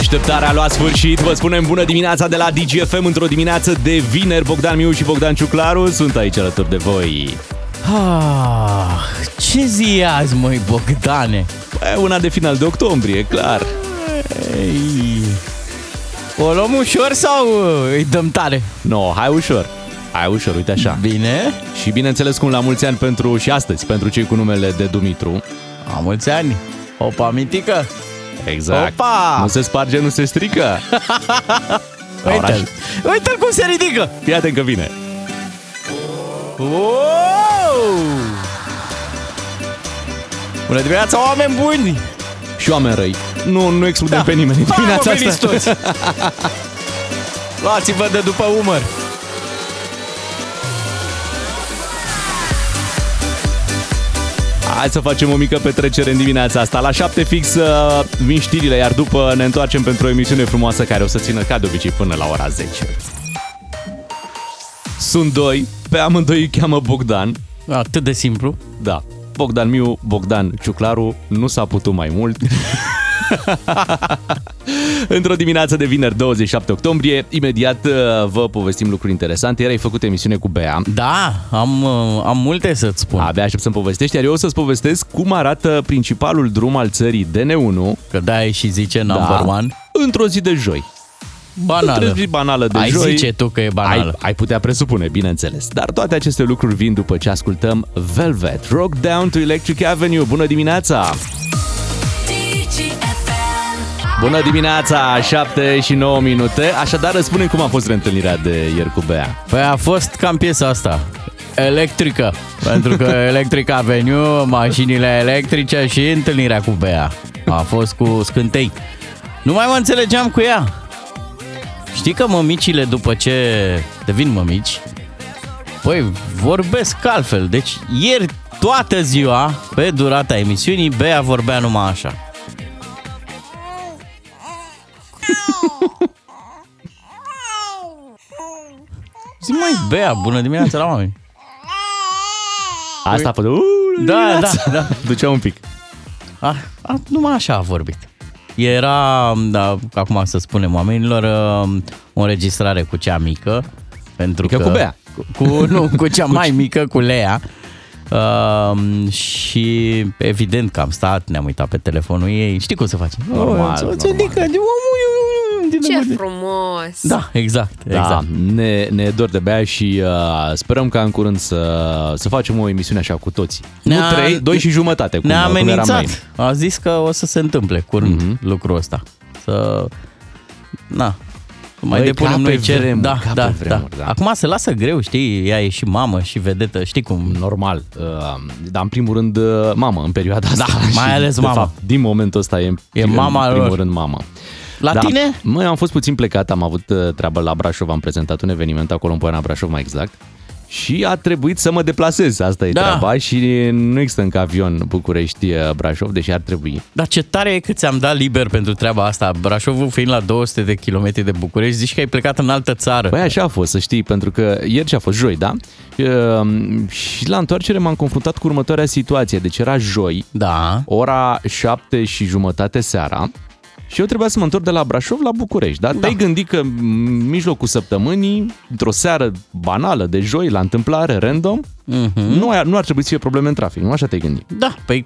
Așteptarea a luat sfârșit. Vă spunem bună dimineața de la DGFM într-o dimineață de vineri. Bogdan Miu și Bogdan Ciuclaru sunt aici alături de voi. Ah, ce zi e azi, măi, Bogdane? E una de final de octombrie, clar. Ei. O luăm ușor sau uh, îi dăm tare? No, hai ușor. Hai ușor, uite așa. Bine? Și bineînțeles cum la mulți ani pentru și astăzi, pentru cei cu numele de Dumitru. A mulți ani. Opa, mitică. Exact. Opa! Nu se sparge, nu se strică. Uite-l. Uite-l cum se ridică. Fii atent că vine. Wow! Bună dimineața, oameni buni! Și oameni răi. Nu, nu excludem Da. pe nimeni în Hai, dimineața mă, veniți asta. toți. Luați-vă de după umăr. Hai să facem o mică petrecere în dimineața asta. La 7 fix uh, vin știrile, iar după ne întoarcem pentru o emisiune frumoasă care o să țină ca de obicei până la ora 10. Sunt doi, pe amândoi îi cheamă Bogdan. Atât de simplu. Da, Bogdan Miu, Bogdan Ciuclaru, nu s-a putut mai mult. Într-o dimineață de vineri 27 octombrie, imediat uh, vă povestim lucruri interesante. Ieri ai făcut emisiune cu Bea. Da, am, uh, am multe să-ți spun. Abia aștept să-mi povestești, iar eu o să-ți povestesc cum arată principalul drum al țării DN1 Că da, și zice number Da. one. într-o zi de joi. Banală. Într-o zi banală de Ai joi. zice tu că e banală. Ai, ai putea presupune, bineînțeles. Dar toate aceste lucruri vin după ce ascultăm Velvet, Rock Down to Electric Avenue. Bună dimineața! Bună dimineața, 7 și 9 minute. Așadar, răspundem cum a fost reîntâlnirea de ieri cu Bea. Păi a fost cam piesa asta. Electrică. Pentru că Electric Avenue, mașinile electrice și întâlnirea cu Bea. A fost cu scântei. Nu mai mă înțelegeam cu ea. Știi că mămicile după ce devin mămici, păi vorbesc altfel. Deci ieri toată ziua, pe durata emisiunii, Bea vorbea numai așa. Zi mai Bea, bună dimineața la oameni. Asta a fost... Uh, Da, da, da. Ducea un pic. A, a, numai așa a vorbit. Era, da, acum să spunem oamenilor, uh, o înregistrare cu cea mică. Pentru Mică că, cu Bea. Cu, nu, cu cea mai mică, cu Lea. Uh, și evident că am stat, ne-am uitat pe telefonul ei. Știi cum se face? Normal, Se- se normal. ridică, din- Ce frumos! Da, exact, Da, exact. ne, ne e dor de Bea și uh, sperăm ca în curând să, să facem o emisiune așa cu toții. Ne-a- nu trei, doi și jumătate. Cum, Ne-a cum eram noi. amenințat. A zis că o să se întâmple curând Mhm. lucrul ăsta. Să... Na. Să Mai Băi, depunem ca noi pe cer. vremuri, da, ca pe da, vremuri, da. Acum se lasă greu, știi? Ea e și mamă și vedetă, știi cum? Normal. Uh, dar în primul rând, uh, mamă, în perioada asta. mai Și, ales de mamă. Fapt, din momentul ăsta e, E în mama primul lor. rând mamă. La Da. tine? Măi, am fost puțin plecat, am avut uh, treabă la Brașov, am prezentat un eveniment acolo în Poiana Brașov, mai exact. Și a trebuit să mă deplasez, asta e Da. treaba și nu există încă avion București-Brașov, deși ar trebui. Dar ce tare e că ți-am dat liber pentru treaba asta. Brașovul fiind la 200 de kilometri de București, zici că ai plecat în altă țară. Păi așa a fost, să știi, pentru că ieri ce a fost joi, da? Ehm, Și la întoarcere m-am confruntat cu următoarea situație. Deci era joi, Da. ora 7 și jumătate seara și eu trebuia să mă întorc de la Brașov la București. Da? Te-ai gândit că în mijlocul săptămânii, într-o seară banală de joi, la întâmplare, random, Mhm. nu, ar, nu ar trebui să fie probleme în trafic, nu așa te-ai gândit? Da, păi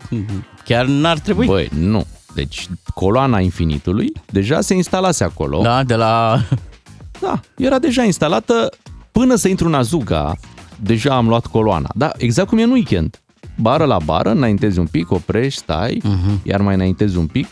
chiar n-ar trebui. Băi, nu. Deci coloana infinitului deja se instalase acolo. Da, de la... Da, era deja instalată până să intru în Azuga. Deja am luat coloana. Da, exact cum e în weekend. Bară la bară, înaintezi un pic, oprești, stai, uh-huh. iar mai înaintezi un pic.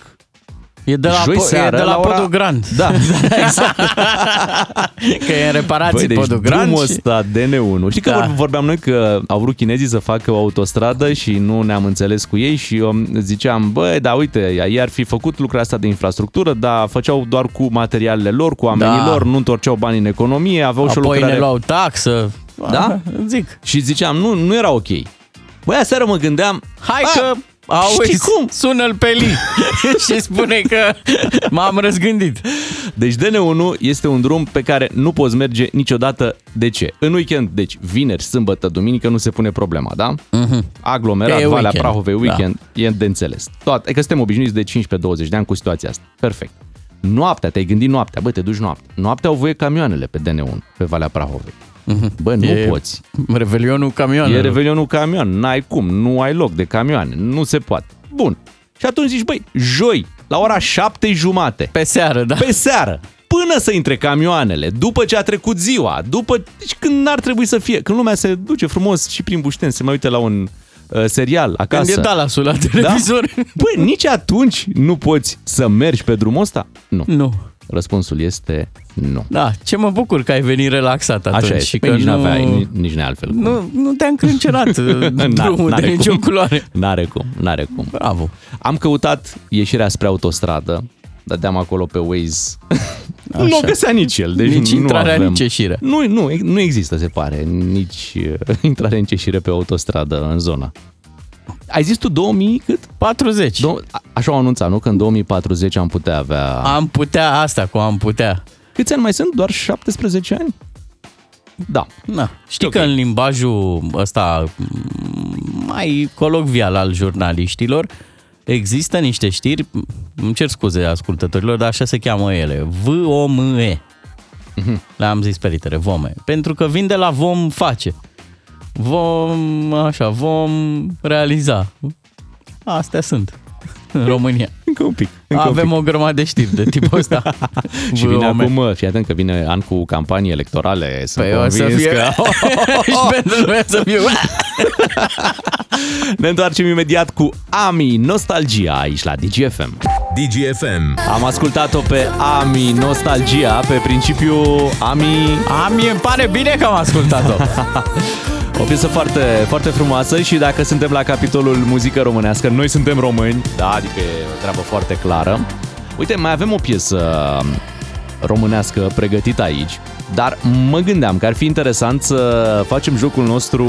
E de la, Joi po- seară, e de la, la ora- Podul Grand. Da, exact. Că e în reparații Băi, deci Podul Grand. drumul și- ăsta DN1. Știi că Da. vor- vorbeam noi că au vrut chinezii să facă o autostradă și nu ne-am înțeles cu ei și eu ziceam, băi, da, uite, ei ar fi făcut lucrul asta de infrastructură, dar făceau doar cu materialele lor, cu oamenii Da. lor, nu întorceau bani în economie, aveau și o Apoi lucrare ne luau taxă. Da? Zic. Și ziceam, nu, nu era ok. Băi, aseară mă gândeam, Hai "A, că auzi, știi cum? sună-l pe Li și spune că m-am răzgândit. Deci DN1 este un drum pe care nu poți merge niciodată. De ce? În weekend, deci vineri, sâmbătă, duminică, nu se pune problema, da? Mhm. Aglomerat, Că e Valea weekend, Prahovei, da. weekend, e de înțeles. Toate, că suntem obișnuiți de 15-20 de ani cu situația asta. Perfect. Noaptea, te-ai gândit noaptea, bă, te duci noaptea. Noaptea au voie camioanele pe DN1, pe Valea Prahovei. Bă, nu E poți. Revelionul camioanelor. E revelionul camion, n-ai cum, nu ai loc de camioane, nu se poate. Bun. Și atunci zici, băi, joi, la ora șapte jumate, Pe seară, da. pe seară, până să intre camioanele, după ce a trecut ziua, după, deci când n-ar trebui să fie, când lumea se duce frumos și prin Bușten, se mai uite la un uh, serial acasă. Când e Dallasul la televizor. Da? Băi, nici atunci nu poți să mergi pe drumul ăsta? Nu. Nu. Răspunsul este nu. Da, ce mă bucur că ai venit relaxat atunci. Așa este. Și Păi că nici nu... n-aveai, nici, nici n-altfel. cum. Nu, nu te-a încrâncenat drumul N-are de cum. nicio culoare. N-are cum, n-are cum. Bravo. Am căutat ieșirea spre autostradă, dădeam acolo pe Waze. Așa. nu o găsea nici el. Deci Nici nu intrarea, avem. nici ieșirea. Nu, nu, nu există, se pare, nici uh, intrare, nici ieșire pe autostradă în zona. Ai zis tu 2000 cât? 40. Dou- a- Așa au anunțat, nu? Că în 2040 am putea avea... Am putea asta cu am putea. Câți ani mai sunt? Doar 17 ani? Da. Na, știi Ok. că în limbajul ăsta m, mai colocvial al jurnaliștilor există niște știri, îmi cer scuze ascultătorilor, dar așa se cheamă ele, V-O-M-E. Le-am zis pe litere, vome. Pentru că vin de la vom face. Vom, așa, vom realiza. Astea sunt în România. Încă un pic. Încă Avem un pic. o grămadă de știri de tipul ăsta. Și vine V-O-M-E. acum, fii atent că vine an cu campanii electorale. Sunt Păi o să convins fie... că... și pentru noi o să fie... Ne întoarcem imediat cu Ami Nostalgia aici la DGFM. DGFM. Am ascultat-o pe Ami Nostalgia pe principiu Ami, A, mie îmi pare bine că am ascultat-o. O piesă foarte, foarte frumoasă și dacă suntem la capitolul muzică românească, noi suntem români, da, adică e o treabă foarte clară. Uite, mai avem o piesă românească pregătită aici, dar mă gândeam că ar fi interesant să facem jocul nostru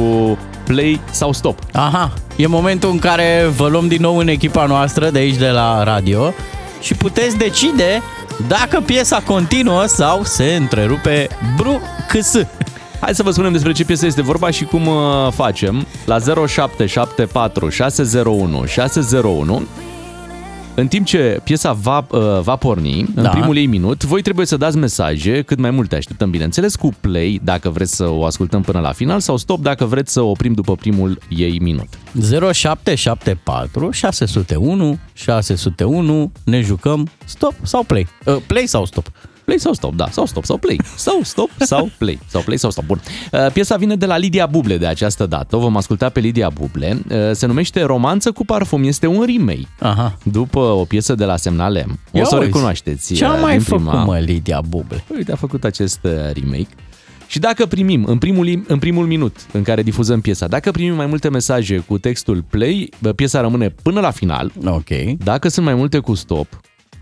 play sau stop. Aha, e momentul în care vă luăm din nou în echipa noastră de aici de la radio și puteți decide dacă piesa continuă sau se întrerupe bru câs. Hai să vă spunem despre ce piesă este vorba și cum uh, facem. La 0774 601 601 în timp ce piesa va, uh, va porni, în Da. primul ei minut, voi trebuie să dați mesaje, cât mai multe așteptăm, bineînțeles, cu play, dacă vreți să o ascultăm până la final, sau stop, dacă vreți să oprim după primul ei minut. 0774 601 601 ne jucăm stop sau play. Uh, play sau stop. Play sau stop, da, sau stop sau play, sau stop sau play, sau play sau stop. Bun. Uh, Piesa vine de la Lidia Buble de această dată, o vom asculta pe Lidia Buble. Uh, Se numește Romanță cu parfum, este un remake. Aha. După o piesă de la Semnal M. O Ia să o uzi. recunoașteți. Ce a uh, mai din făcut, prima- mă, Lidia Buble? Uite, a făcut acest uh, remake. Și dacă primim, în primul, în primul minut în care difuzăm piesa, dacă primim mai multe mesaje cu textul play, bă, piesa rămâne până la final. Ok. Dacă sunt mai multe cu stop,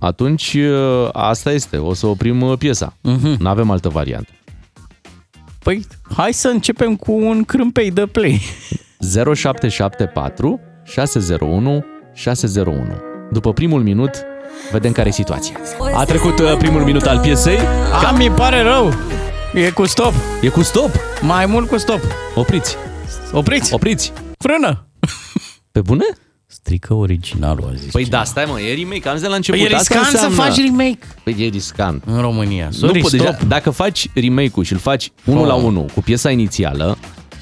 atunci uh, asta este, o să oprim uh, piesa. Mhm. Nu avem altă variantă. Păi, hai să începem cu un crâmpei de play. 0774 601 601. După primul minut, vedem care e situația. A trecut uh, primul minut al piesei. A, mi pare rău. E cu stop. E cu stop. Mai mult cu stop. Opriți. Opriți. Opriți. Frână. Pe bune? Strică originalul, a zis. Păi da, stai mă, e remake, am zis de la început. Păi e Asta riscant să înseamnă- faci remake Păi e riscant. în România. Nu Sorry, poți, stop. deja, dacă faci remake-ul și îl faci unul Oh. la unul cu piesa inițială,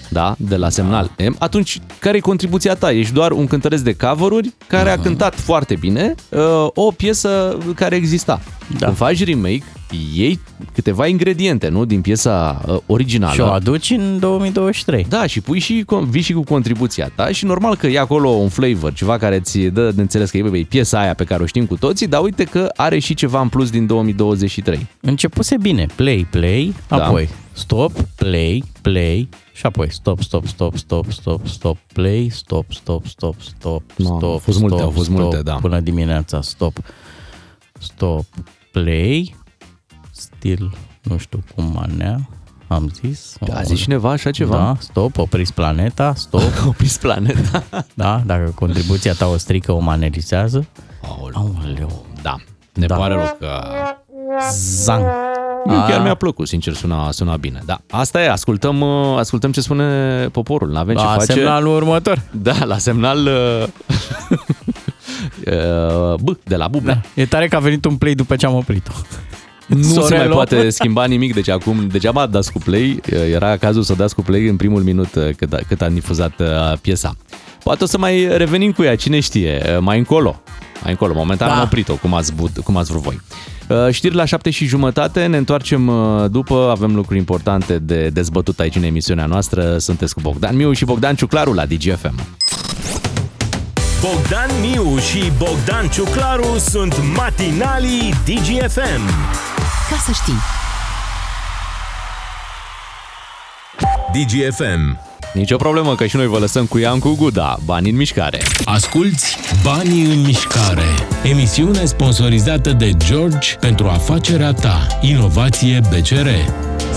da, de la semnal M, atunci care e contribuția ta? Ești doar un cântăresc de cover-uri care a cântat foarte bine uh, o piesă care exista. Da. Când faci remake, iei câteva ingrediente, nu, din piesa uh, originală. Și o aduci în 2023. Da, și pui și, vii și cu contribuția ta și normal că e acolo un flavor, ceva care ți dă de înțeles că e, bă, e piesa aia pe care o știm cu toții, dar uite că are și ceva în plus din 2023. Începuse bine. Play, play, Da. apoi stop, play, play și apoi stop, stop, stop, stop, stop, stop, play, stop, stop, stop, stop, Mamă, stop, au fost multe, stop, au fost stop, multe, da. Până dimineața, stop, stop, play, still, nu știu cum manea, am zis. A zis cineva așa ceva? Da, stop, opriți planeta, stop, Opriți planeta. da, dacă contribuția ta o strică, o manerizează. Aoleu. Aoleu, Da. Ne Da. pare rău că... zang. Mie chiar A. mi-a plăcut, sincer, suna, suna bine. Da, asta e, ascultăm, uh, ascultăm ce spune poporul, n-avem ce La face. semnalul următor. Da, la semnal... uh, uh, B, de la Bubla. Da. E tare că a venit un play după ce am oprit-o. Nu Sorelo. se mai poate schimba nimic, deci acum degeaba dați cu play, era cazul să dați cu play în primul minut uh, cât, a- cât a difuzat uh, piesa. Poate o să mai revenim cu ea, cine știe, uh, mai încolo. Mai încolo, momentan Da. am oprit-o, cum ați, but, cum ați vrut voi. Uh, Știri la 7 și jumătate, ne întoarcem uh, după, avem lucruri importante de dezbătut aici în emisiunea noastră. Sunteți cu Bogdan Miu și Bogdan Ciuclaru la DGFM. Bogdan Miu și Bogdan Ciuclaru sunt matinalii DGFM. Ca să știi. DGFM. Nicio problemă că și noi vă lăsăm cu Iancu Guda, bani în mișcare. Asculți Banii în mișcare. Emisiune sponsorizată de George pentru afacerea ta. Inovație BCR.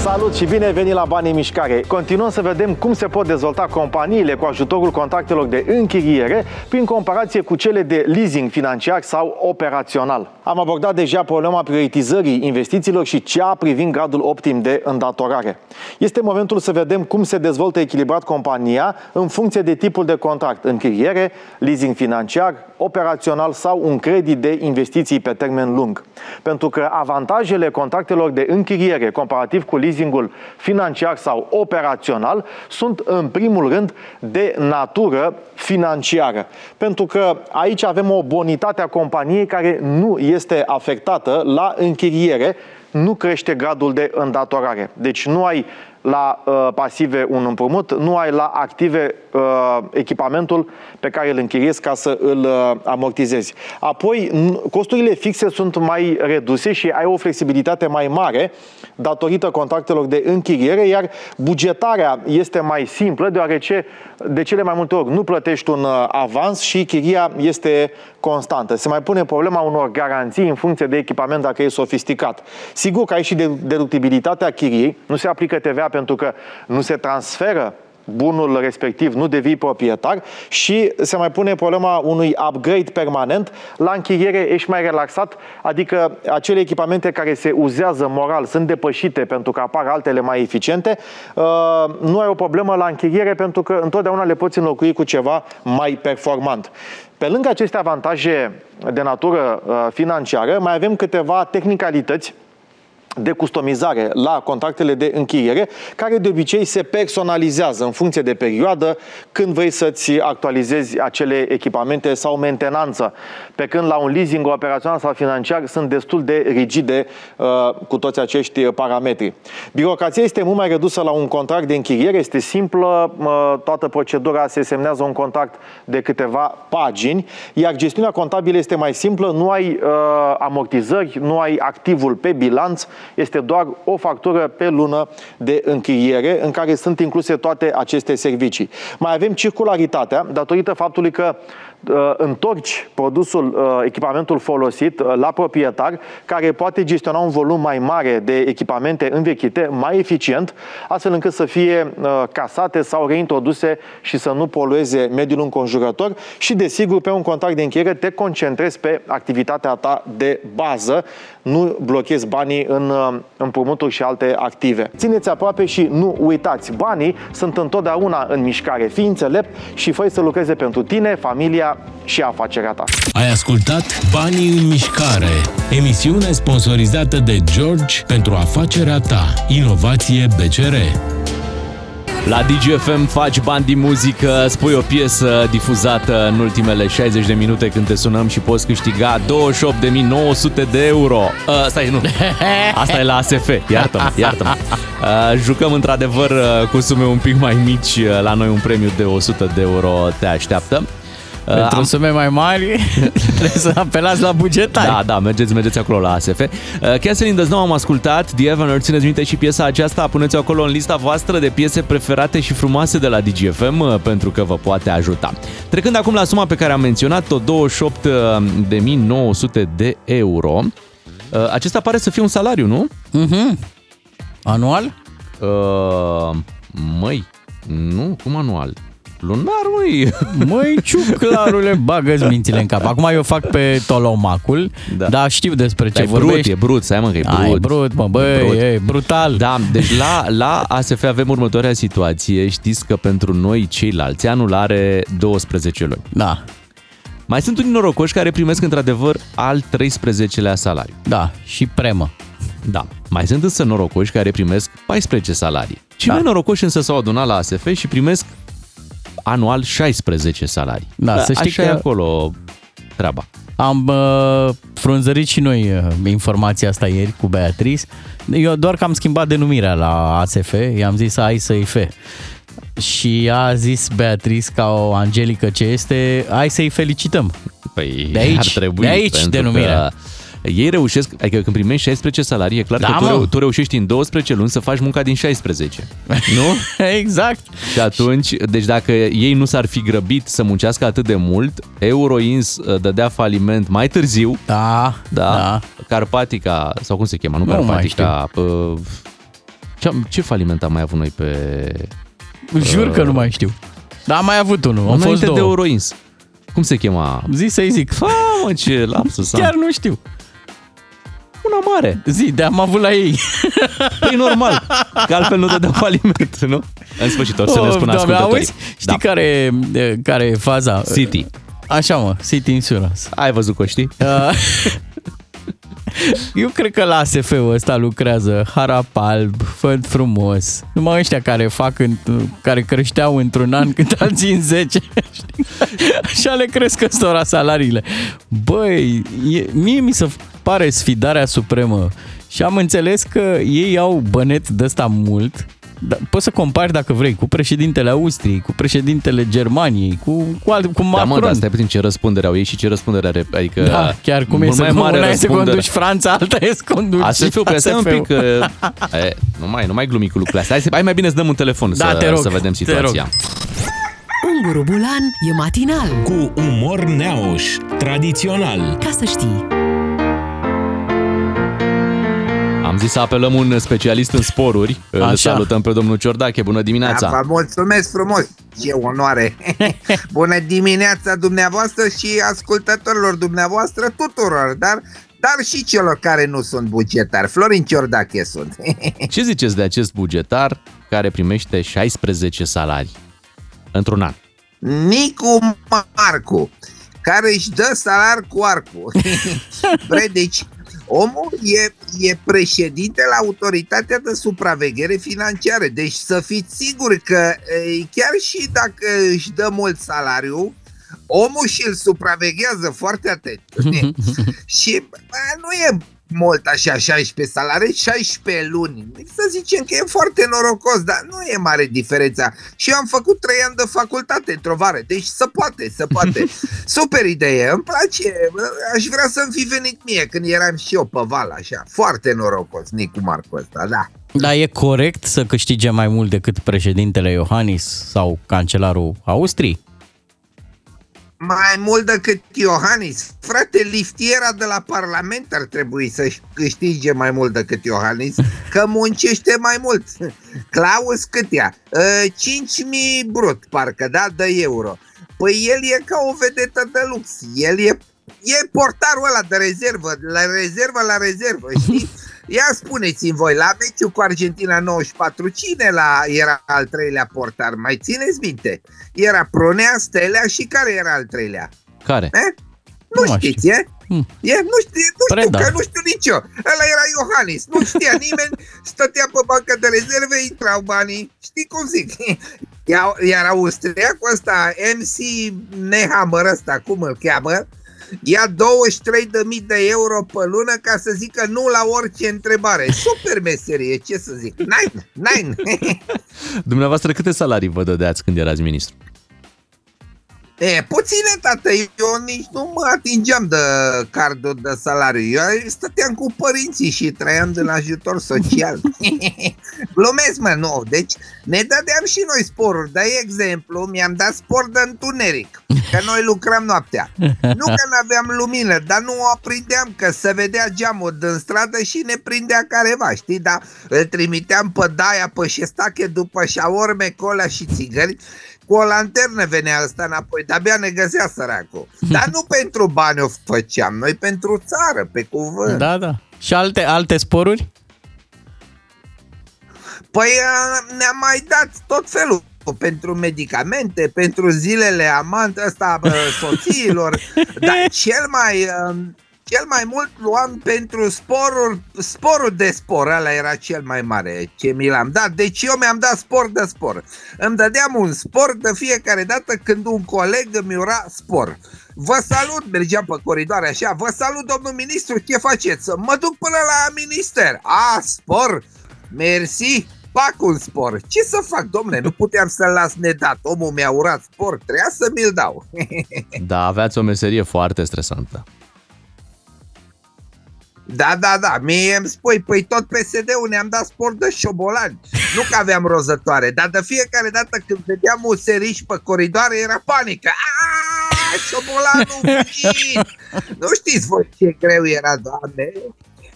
Salut și bine ai venit la Banii în Mișcare! Continuăm să vedem cum se pot dezvolta companiile cu ajutorul contractelor de închiriere prin comparație cu cele de leasing financiar sau operațional. Am abordat deja problema prioritizării investițiilor și cea privind gradul optim de îndatorare. Este momentul să vedem cum se dezvoltă echilibrat compania în funcție de tipul de contract, închiriere, leasing financiar, operațional sau un credit de investiții pe termen lung. Pentru că avantajele contractelor de închiriere comparativ cu leasingul financiar sau operațional sunt în primul rând de natură financiară. Pentru că aici avem o bonitate a companiei care nu este afectată la închiriere, nu crește gradul de îndatorare. Deci nu ai la uh, pasive un împrumut, nu ai la active uh, echipamentul pe care îl închiriezi ca să îl uh, amortizezi. Apoi, n- costurile fixe sunt mai reduse și ai o flexibilitate mai mare datorită contractelor de închiriere, iar bugetarea este mai simplă, deoarece de cele mai multe ori nu plătești un uh, avans și chiria este constantă. Se mai pune problema unor garanții în funcție de echipament dacă e sofisticat. Sigur că ai și de- deductibilitatea chiriei, nu se aplică TVA pentru că nu se transferă bunul respectiv, nu devii proprietar și se mai pune problema unui upgrade permanent. La închiriere ești mai relaxat, adică acele echipamente care se uzează moral sunt depășite pentru că apar altele mai eficiente. Uh, Nu ai o problemă la închiriere pentru că întotdeauna le poți înlocui cu ceva mai performant. Pe lângă aceste avantaje de natură uh, financiară, mai avem câteva tehnicalități de customizare la contractele de închiriere, care de obicei se personalizează în funcție de perioadă, când vrei să-ți actualizezi acele echipamente sau mentenanță. Pe când la un leasing operațional sau financiar sunt destul de rigide uh, cu toți acești parametri. Birocrația este mult mai redusă la un contract de închiriere, este simplă, uh, toată procedura se semnează un contract de câteva pagini, iar gestiunea contabilă este mai simplă, nu ai uh, amortizări, nu ai activul pe bilanț, este doar o factură pe lună de închiriere în care sunt incluse toate aceste servicii. Mai avem circularitatea, datorită faptului că uh, întorci produsul, uh, echipamentul folosit uh, la proprietar, care poate gestiona un volum mai mare de echipamente învechite, mai eficient, astfel încât să fie uh, casate sau reintroduse și să nu polueze mediul înconjurător și, desigur, pe un contract de încheiere te concentrezi pe activitatea ta de bază, nu blochezi banii în uh, împrumuturi și alte active. Țineți aproape și nu uitați, banii sunt întotdeauna în mișcare. Fii înțelept și fă să lucreze pentru tine, familia și afacerea ta. Ai ascultat Banii în mișcare. Emisiune sponsorizată de George pentru afacerea ta. Inovație BCR. La DGFM faci bani din muzică, spui o piesă difuzată în ultimele 60 de minute când te sunăm și poți câștiga 28.900 de euro. Uh, stai, nu. Asta e la ASF, iartă-mă, iartă-mă. Uh, jucăm într-adevăr uh, cu sume un pic mai mici, uh, la noi un premiu de 100 de euro te așteaptă. Uh, Pentru am- sume mai mari trebuie să apelați la bugetari. Da, da, mergeți, mergeți acolo la ASF. Uh, Castle in the Snow am ascultat, The Evener, țineți minte și piesa aceasta, puneți-o acolo în lista voastră de piese preferate și frumoase de la DGFM uh, pentru că vă poate ajuta. Trecând acum la suma pe care am menționat-o, 28.900 de euro. Uh, Acesta pare să fie un salariu, nu? Anual? Uh, măi, nu, cum anual? Lunar, măi! Măi, ciuclarule, bagă mințile în cap. Acum eu fac pe tolomacul, Da. da. dar știu despre ce e brut, vorbești. e brut, stai mă că e brut. A, e brut, mă, băi, Brut. e brutal. Da, deci la, la ASF avem următoarea situație. Știți că pentru noi ceilalți anul are 12 luni. Da. Mai sunt unii norocoși care primesc într-adevăr al 13-lea salariu. Da, și premă. Da. Mai sunt însă norocoși care primesc 14 salarii. Cei Da. mai norocoși însă s-au adunat la ASF și primesc anual 16 salarii. Da, să știi Așa că- e acolo treaba. Am uh, frunzărit și noi uh, informația asta ieri cu Beatrice. Eu doar că am schimbat denumirea la ASF, i-am zis AISF. Și a zis Beatrice ca o angelică ce este, hai să-i felicităm. Păi De aici, ar trebui, de aici pentru denumirea. Că ei reușesc, adică când primești 16 salarii, e clar Da, că tu, mă. reu- tu reușești în 12 luni să faci munca din 16. Nu? exact. Și atunci, deci dacă ei nu s-ar fi grăbit să muncească atât de mult, Euroins uh, dădea faliment mai târziu. Da, Da. da. Carpatica, sau cum se cheamă, nu, Nu mai Carpatica. Pă, ce, ce faliment am mai avut noi pe... Jur că nu mai știu. Dar am mai avut unul, au Înainte fost două. de Euroins. Cum se chema? Zi să-i zic. Mamă, ce lapsus am. Chiar nu știu. Una mare. Zi, de am avut la ei. Păi normal, că altfel nu dădeau faliment, nu? În sfârșit, or să ne Oh, spună Doamne, ascultătorii. auzi? Știi care, e- care e faza? City. Așa mă, City Insurance. Ai văzut că o știi? Uh, Eu cred că la ASF-ul ăsta lucrează harap alb, făt frumos. Numai ăștia care fac, în, care creșteau într-un an cât alții în 10. știi? Așa le cresc ăstora salariile. Băi, e, mie mi se pare sfidarea supremă. Și am înțeles că ei au bănet de ăsta mult. Da, poți să compari dacă vrei cu președintele Austriei, cu președintele Germaniei, cu, cu, alt, cu Da, Macron. mă, dar stai puțin ce răspundere au ei și ce răspundere are. Adică Da, chiar cum e mult să, mai mare una e să răspundere. conduci Franța, alta e să conduci ASF-ul, păi stai un ASF-ul. pic, că... E, nu mai, nu mai glumi cu lucrurile astea. Hai, să- hai mai bine să dăm un telefon Da, să, te rog, să vedem te situația. rog. Unguru Bulan e matinal. Cu umor neauș, tradițional. Ca să știi. Am zis să apelăm un specialist în sporuri. Îl Așa. salutăm pe domnul Ciordache. Bună Da, dimineața! vă mulțumesc frumos! Ce onoare! Bună dimineața dumneavoastră și ascultătorilor dumneavoastră tuturor, dar, dar și celor care nu sunt bugetari. Florin Ciordache sunt. Ce ziceți de acest bugetar care primește 16 salarii într-un an? Nicu Marcu, care își dă salar cu arcul. Bre, deci omul e, e președinte la autoritatea de supraveghere financiară. Deci să fiți siguri că e, chiar și dacă își dă mult salariu, omul și îl supraveghează foarte atent. și bă, nu e mult așa, 16 salarii, 16 luni. Să zicem că e foarte norocos, dar nu e mare diferența. Și eu am făcut 3 ani de facultate într-o vară, deci se poate, se poate. Super idee, îmi place, aș vrea să-mi fi venit mie când eram și eu pe val, așa. Foarte norocos, Nicu Marcu ăsta, da. Dar e corect să câștige mai mult decât președintele Iohannis sau cancelarul Austriei? Mai mult decât Iohannis. Frate, liftiera de la Parlament ar trebui să câștige mai mult decât Iohannis, că muncește mai mult. Claus cât ia? Uh, 5.000 brut, parcă, da, de euro. Păi el e ca o vedetă de lux. El e, e portarul ăla de rezervă, la rezervă la rezervă, știi? Ia spuneți-mi voi, la meciul cu Argentina 94, cine la era al treilea portar? Mai țineți minte? Era Pronea, Stelea și care era al treilea? Care? Eh? Nu, Nu mai știți, e? Hmm. E, nu știu, nu știu Preda. că nu știu nici eu. Ăla era Iohannis. Nu știa nimeni, stătea pe bancă de rezerve, intrau banii. Știi cum zic? Iar, iar austriacul ăsta, MC Nehammer ăsta, cum îl cheamă, ia 23.000 de euro pe lună ca să zică nu la orice întrebare. Super meserie, ce să zic. Nine, nine. Dumneavoastră câte salarii vă dădeați când erați ministru? E, puține, tată, eu nici nu mă atingeam de cardul de salariu. Eu stăteam cu părinții și trăiam din ajutor social. Glumesc, mă, nu. Deci ne dădeam și noi sporuri. De exemplu, mi-am dat spor de întuneric, că noi lucram noaptea. Nu că nu aveam lumină, dar nu o aprindeam, că se vedea geamul din stradă și ne prindea careva, știi? Dar îl trimiteam pe daia, pe șestache, după șaorme, cola și țigări cu o lanternă venea ăsta înapoi, de-abia ne găsea săracul. Dar nu pentru bani o făceam, noi pentru țară, pe cuvânt. Da, da. Și alte, alte sporuri? Păi a, ne-a mai dat tot felul pentru medicamente, pentru zilele amant ăsta bă, soțiilor, dar cel mai uh, cel mai mult luam pentru sporul, sporul de spor, ăla era cel mai mare ce mi l-am dat. Deci eu mi-am dat spor de spor. Îmi dădeam un spor de fiecare dată când un coleg îmi ura spor. Vă salut, mergeam pe coridoare așa, vă salut domnul ministru, ce faceți? Mă duc până la minister. A, spor, mersi, fac un spor. Ce să fac, domnule? Nu puteam să-l las nedat. Omul mi-a urat spor, trebuia să mi-l dau. Da, aveați o meserie foarte stresantă. Da, da, da, mie îmi spui, păi tot PSD-ul ne-am dat sport de șobolani. Nu că aveam rozătoare, dar de fiecare dată când vedeam useriș pe coridoare era panică. Aaaa, șobolanul fugit! Nu știți voi ce greu era, doamne?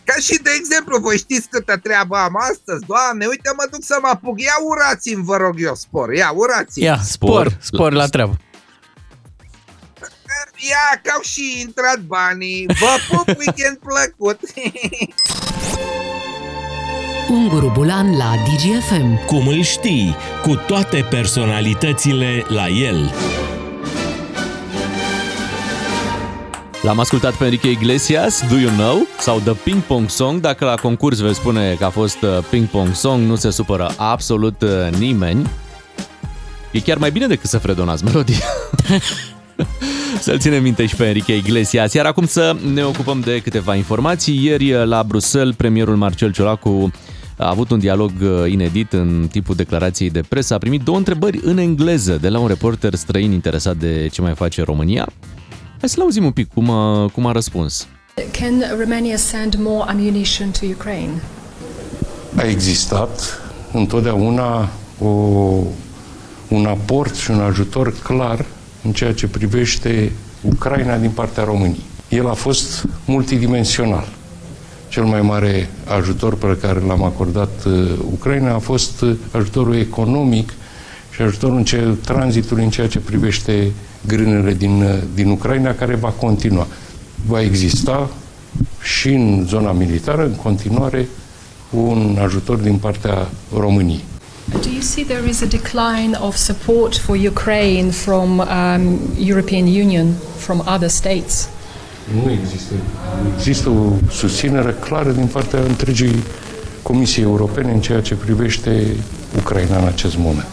Ca și de exemplu, voi știți câtă treabă am astăzi, doamne, uite mă duc să mă apuc, ia urați-mi, vă rog eu, spor, ia urați Ia, spor, Spor. spor la treabă. Ia, că au și intrat banii, vă pup, weekend plăcut! Unguru Bulan la DGFM. Cum îl știi, cu toate personalitățile la el. L-am ascultat pe Enrique Iglesias, Do You Know? Sau The Ping Pong Song. Dacă la concurs veți spune că a fost uh, Ping Pong Song, nu se supără absolut uh, nimeni. E chiar mai bine decât să fredonați melodia. Să-l ținem minte și pe Enrique Iglesias. Iar acum să ne ocupăm de câteva informații. Ieri uh, la Bruxelles, premierul Marcel Ciolacu a avut un dialog uh, inedit în tipul declarației de presă. A primit două întrebări în engleză de la un reporter străin interesat de ce mai face România. Hai să-l auzim un pic cum a, cum a răspuns. Can Romania send more ammunition to Ukraine? a existat întotdeauna o, un aport și un ajutor clar în ceea ce privește Ucraina din partea României. El a fost multidimensional. Cel mai mare ajutor pe care l-am acordat uh, Ucraina a fost uh, ajutorul economic și ajutorul în ce, tranzitului în ceea ce privește grânele din, uh, din Ucraina, care va continua. Va exista și în zona militară, în continuare, un ajutor din partea României. Do you see there is a decline of support for Ukraine from um, European Union, from other states? Nu există. Există o susținere clară din partea întregii Comisiei Europene în ceea ce privește Ucraina în acest moment.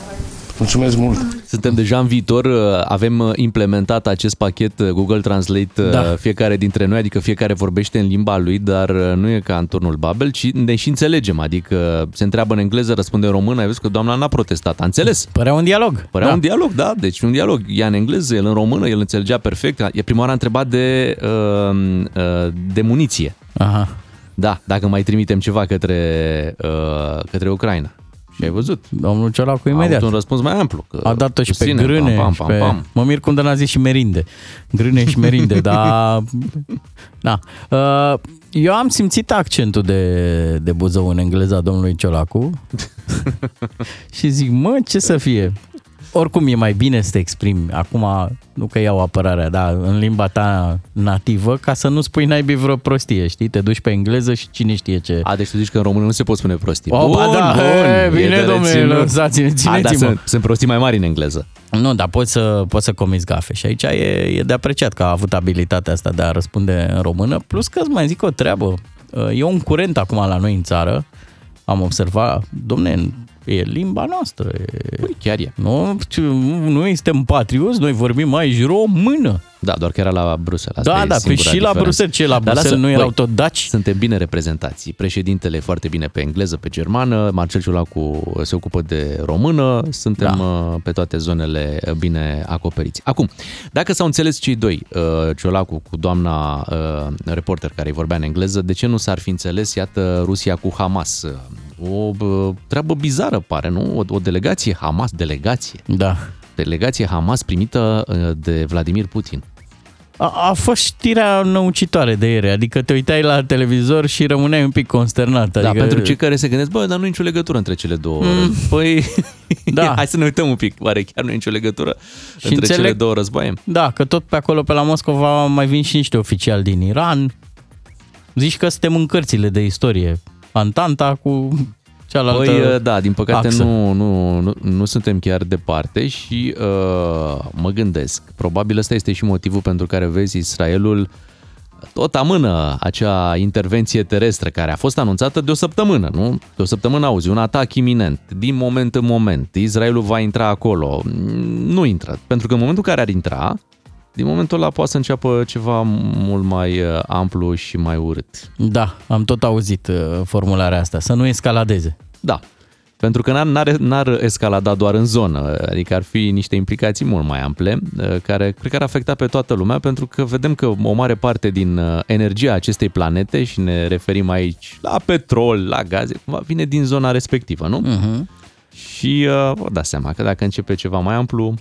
Mulțumesc mult! Suntem deja în viitor, avem implementat acest pachet Google Translate Da. fiecare dintre noi, adică fiecare vorbește în limba lui, dar nu e ca în turnul Babel, ci ne și înțelegem, adică se întreabă în engleză, răspunde în română, ai văzut că doamna n-a protestat, a înțeles. Părea un dialog. Părea da. un dialog, da, deci un dialog. Ea în engleză, el în română, el înțelegea perfect. E prima oară a întrebat de, uh, uh, de muniție. Aha. Da, dacă mai trimitem ceva către, uh, către Ucraina. Și ai văzut. Domnul Ciolacu A imediat. avut un răspuns mai amplu. Că A dat-o și pe susține, grâne pam, și pam, pe... pam, pam. Mă mir cum de n-a zis și merinde. Grâne și merinde, dar... Da. Uh, Eu am simțit accentul de, de Buzău în engleza domnului Ciolacu și zic, mă, ce să fie? Oricum e mai bine să te exprimi, acum nu că iau apărarea, da, în limba ta nativă, ca să nu spui naibii vreo prostie, știi? Te duci pe engleză și cine știe ce. A, deci tu zici că în română nu se pot spune prostii. O, ba da, e, e bine, de domnule, reținut. lăsați-ne, A, dar țineți-mă. sunt, sunt prostii mai mari în engleză. Nu, dar poți să, poți să comiți gafe și aici e, e de apreciat că a avut abilitatea asta de a răspunde în română, plus că îți mai zic o treabă, e un curent acum la noi în țară, am observat, domne, e limba noastră. E, Păi, chiar e. nu, noi suntem patrioți, noi vorbim aici română. Da, doar că era la Bruxelles. Asta Da, e da, pe singura și la diferență. Bruxelles, ce la Dar Bruxelles lasă, nu erau băi, tot daci? Suntem bine reprezentați. Președintele foarte bine pe engleză, pe germană, Marcel Ciolacu se ocupă de română, suntem da. pe toate zonele bine acoperiți. Acum, dacă s-au înțeles cei doi, uh, Ciolacu cu doamna uh, reporter care îi vorbea în engleză, de ce nu s-ar fi înțeles, iată, Rusia cu Hamas? O bă, treabă bizară pare, nu? O, o delegație Hamas, delegație. Da. Delegație Hamas primită uh, de Vladimir Putin. A, a fost știrea năucitoare de ieri, adică te uitai la televizor și rămâneai un pic consternat. Da, Adică... pentru cei care se gândesc, bă, dar nu e nicio legătură între cele două. Mm. Păi, Da. hai să ne uităm un pic. Oare chiar nu e nicio legătură Și între înțeleg- cele două războaie? Da, că tot pe acolo, pe la Moscova, mai vin și niște oficiali din Iran. Zici că suntem în cărțile de istorie. Antanta cu cealaltă Păi, da, din păcate axă. nu, nu, nu, nu suntem chiar departe și uh, mă gândesc, probabil ăsta este și motivul pentru care vezi Israelul tot amână acea intervenție terestră care a fost anunțată de o săptămână, nu? De o săptămână auzi, un atac iminent, din moment în moment, Israelul va intra acolo. Nu intră, pentru că în momentul în care ar intra, din momentul ăla poate să înceapă ceva mult mai uh, amplu și mai urât. Da, am tot auzit uh, formularea asta, să nu escaladeze. Da, pentru că n-ar, n-ar, n-ar escalada doar în zonă, adică ar fi niște implicații mult mai ample, uh, care cred că ar afecta pe toată lumea, pentru că vedem că o mare parte din uh, energia acestei planete, și ne referim aici la petrol, la gaze, cumva vine din zona respectivă, nu? Uh-huh. Și uh, vă dați seama că dacă începe ceva mai amplu,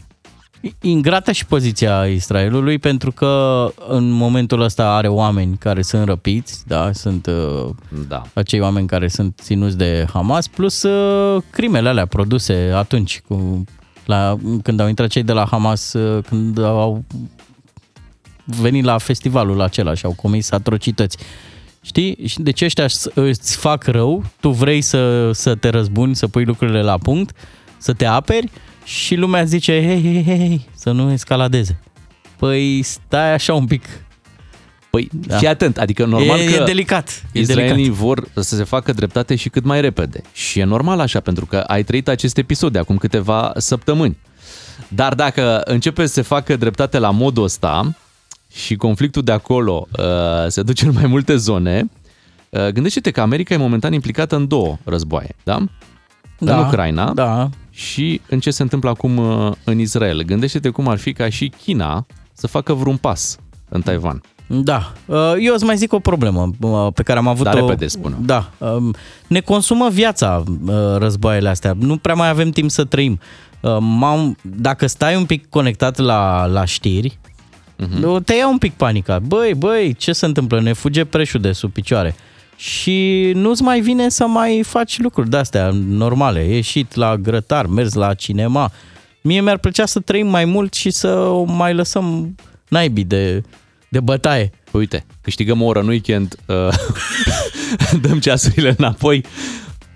Ingrată și poziția Israelului pentru că în momentul ăsta are oameni care sunt răpiți, da, sunt uh, da. acei oameni care sunt ținuți de Hamas, plus uh, crimele alea produse atunci cu, la, când au intrat cei de la Hamas, uh, când au venit la festivalul acela și au comis atrocități. Știi? Și Deci ăștia îți- îți fac rău, tu vrei să, să te răzbuni, să pui lucrurile la punct, să te aperi și lumea zice, hei, hei, hei, hei, să nu escaladeze. Păi stai așa un pic. Păi, da. fii atent, adică normal e, că e delicat. E Israelii delicat. vor să se facă dreptate și cât mai repede. Și e normal așa, pentru că ai trăit acest episod de acum câteva săptămâni. Dar dacă începe să se facă dreptate la modul ăsta și conflictul de acolo uh, se duce în mai multe zone, uh, gândește-te că America e momentan implicată în două războaie, da? Da, în Ucraina da. și în ce se întâmplă acum uh, în Israel. Gândește-te cum ar fi ca și China să facă vreun pas în Taiwan. Da. Uh, Eu îți mai zic o problemă uh, pe care am avut-o... Dar repede, spune. Da. Um, Ne consumă viața uh, războaiele astea. Nu prea mai avem timp să trăim. Uh, M-am, dacă stai un pic conectat la, la știri, uh-huh. te ia un pic panica. Băi, băi, ce se întâmplă? Ne fuge preșul de sub picioare. Și nu-ți mai vine să mai faci lucruri de-astea normale. Ieșit la grătar, mers la cinema. Mie mi-ar plăcea să trăim mai mult și să o mai lăsăm naibii de, de bătaie. Păi uite, câștigăm o oră în weekend, uh, dăm ceasurile înapoi,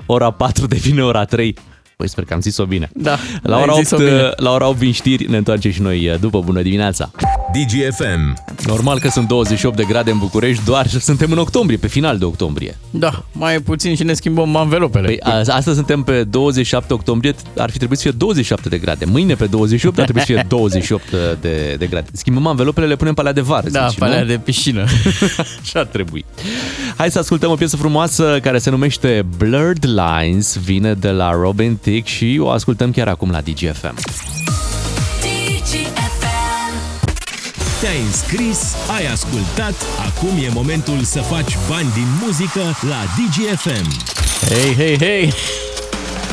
ora 4 devine ora 3. Păi sper că am zis-o bine. Da, La ai ora, 8, zis-o bine. la ora 8 vin știri, ne întoarcem și noi uh, după bună dimineața. DGFM. Normal că sunt 28 de grade în București, doar suntem în octombrie, pe final de octombrie. Da, mai e puțin și ne schimbăm anvelopele. Păi, a- astăzi suntem pe 27 octombrie, ar fi trebuit să fie 27 de grade. Mâine pe 28 ar trebui să fie 28 de, de grade. Schimbăm anvelopele, le punem pe alea de vară. da, zici, pe alea nu? de piscină. Așa ar trebui. Hai să ascultăm o piesă frumoasă care se numește Blurred Lines, vine de la Robin Thicke și o ascultăm chiar acum la DGFM. Te-ai înscris, ai ascultat, acum e momentul să faci bani din muzică la DGFM. Hei, hei, hei!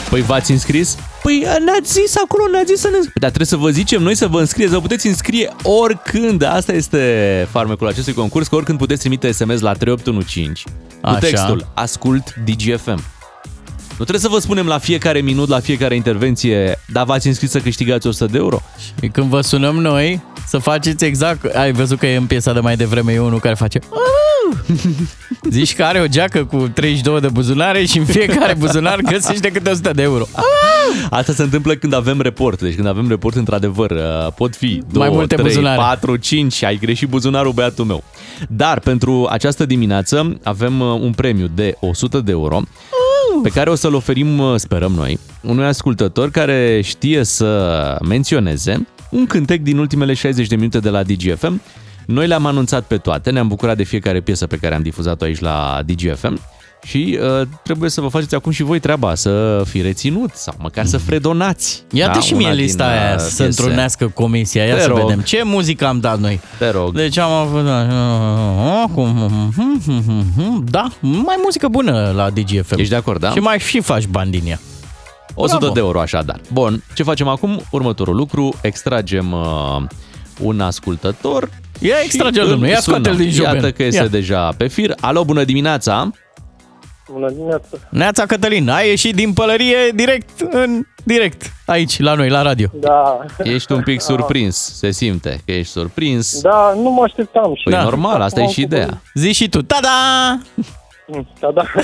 Păi v-ați înscris? Păi ne-ați zis acolo, ne-ați zis să ne înscrieți. Dar trebuie să vă zicem noi să vă înscrieți, vă puteți înscrie oricând. Asta este farmecul acestui concurs, că oricând puteți trimite SMS la 3815 cu Așa. textul Ascult DGFM. Nu trebuie să vă spunem la fiecare minut, la fiecare intervenție, dar v-ați înscris să câștigați 100 de euro? Și când vă sunăm noi, să faceți exact... Ai văzut că e în piesa de mai devreme e unul care face... "Uhu!" Zici că are o geacă cu 32 de buzunare și în fiecare buzunar găsește câte 100 de euro. Asta se întâmplă când avem report. Deci când avem report, într-adevăr, uh, pot fi 2, Mai multe 3, buzunare. 4, 5. Ai greșit buzunarul băiatul meu. Dar pentru această dimineață avem uh, un premiu de 100 de euro pe care o să-l oferim, uh, sperăm noi, unui ascultător care știe să menționeze un cântec din ultimele 60 de minute de la DGFM. Noi le-am anunțat pe toate, ne-am bucurat de fiecare piesă pe care am difuzat-o aici la DGFM și uh, trebuie să vă faceți acum și voi treaba, să fi reținut sau măcar să fredonați. Ia-te da, și mie una din, lista uh, aia să piese. întrunească comisia. Ia Te să rog. vedem ce muzică am dat noi. Te rog. Deci am avut... Da, mai muzică bună la DGFM. Ești de acord, da? Și mai și faci bani din ea. 100 Bravo. de euro așadar. Bun, ce facem acum? Următorul lucru, extragem uh, un ascultător. Ia și extrage-l, îl domnule, ia sunăm. scoate-l din joben. Iată că este Ia. deja pe fir. Alo, bună dimineața! Bună dimineața. Neața Cătălin, ai ieșit din pălărie direct în direct aici la noi la radio. Da. Ești un pic surprins, se simte că ești surprins. Da, nu mă așteptam. Și Păi normal, asta e Acum și am ideea. Zi și tu, tada! făcut- Da, da.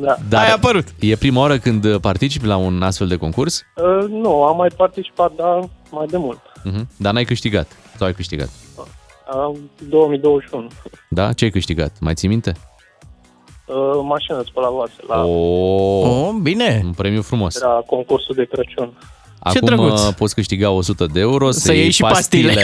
Da. Dar Ai apărut. E prima oară când participi la un astfel de concurs? Uh, nu, am mai participat, dar mai de mult. Mhm. Dar n-ai câștigat. Sau ai câștigat? Uh, 2021. Da? Ce ai câștigat? Mai ții minte? Uh, mașină spălavase la Oh, Oh, bine. un premiu frumos. era concursul de Crăciun. Ce Acum drăguț. uh, poți câștiga 100 de euro, să, Să iei și pastile.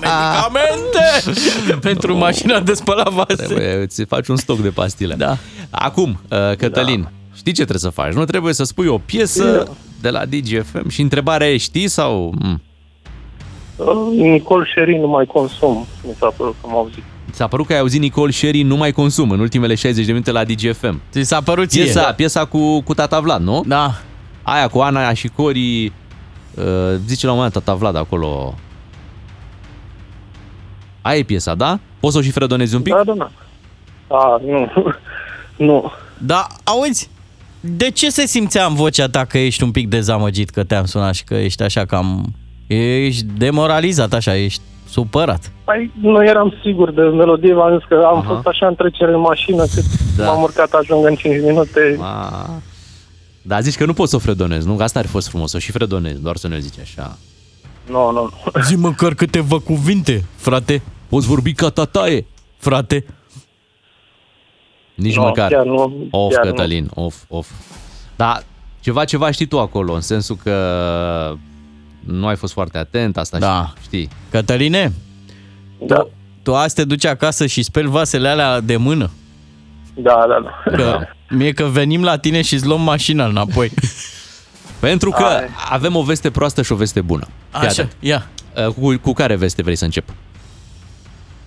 Medicamente pentru mașina de spălat vase. Trebuie, îți faci un stoc de pastile. Da. Acum, uh, Cătălin, da. știi ce trebuie să faci? Nu trebuie să spui o piesă de la DGFM și întrebarea e știi sau... Mm. Uh, Nicol Sherry nu mai consum, mi s-a părut că am auzit. Ți-a părut că ai auzit Nicol Sherry nu mai consum în ultimele 60 de minute la DGFM. Ți s-a părut ție? Piesa, piesa cu, cu Tata Vlad, nu? Da. Aia cu Ana și Cori, uh, zice la un moment dat Tata Vlad acolo. Aia e piesa, da? Poți să o și fredonezi un pic? Da, da, da. A, nu. nu. Da, auzi, de ce se simțea în vocea ta că ești un pic dezamăgit că te-am sunat și că ești așa cam... Ești demoralizat așa, ești supărat. Păi nu eram sigur de melodie, v-am zis că am Aha. fost așa în trecere în mașină cât Da. da. m-am urcat ajung în 5 minute. A, dar zici că nu poți să o fredonezi, nu? Că asta ar fi fost frumos, să o și fredonezi, doar să ne zici așa. Nu, nu, nu. Zi măcar câteva cuvinte, frate. Poți vorbi ca tataie. Frate. Nici Nu, măcar. chiar nu, Of, chiar nu. Cătălin, of, of. Da, ceva, ceva știi tu acolo, în sensul că nu ai fost foarte atent, asta Da. știi. Cătăline, Da, tu, tu azi te duci acasă și speli vasele alea de mână. da, da. da. Că, mie că venim la tine și îți luăm mașina înapoi. Pentru că Ai. avem o veste proastă și o veste bună. Fii Așa, atent. ia. Uh, Cu, cu care veste vrei să încep?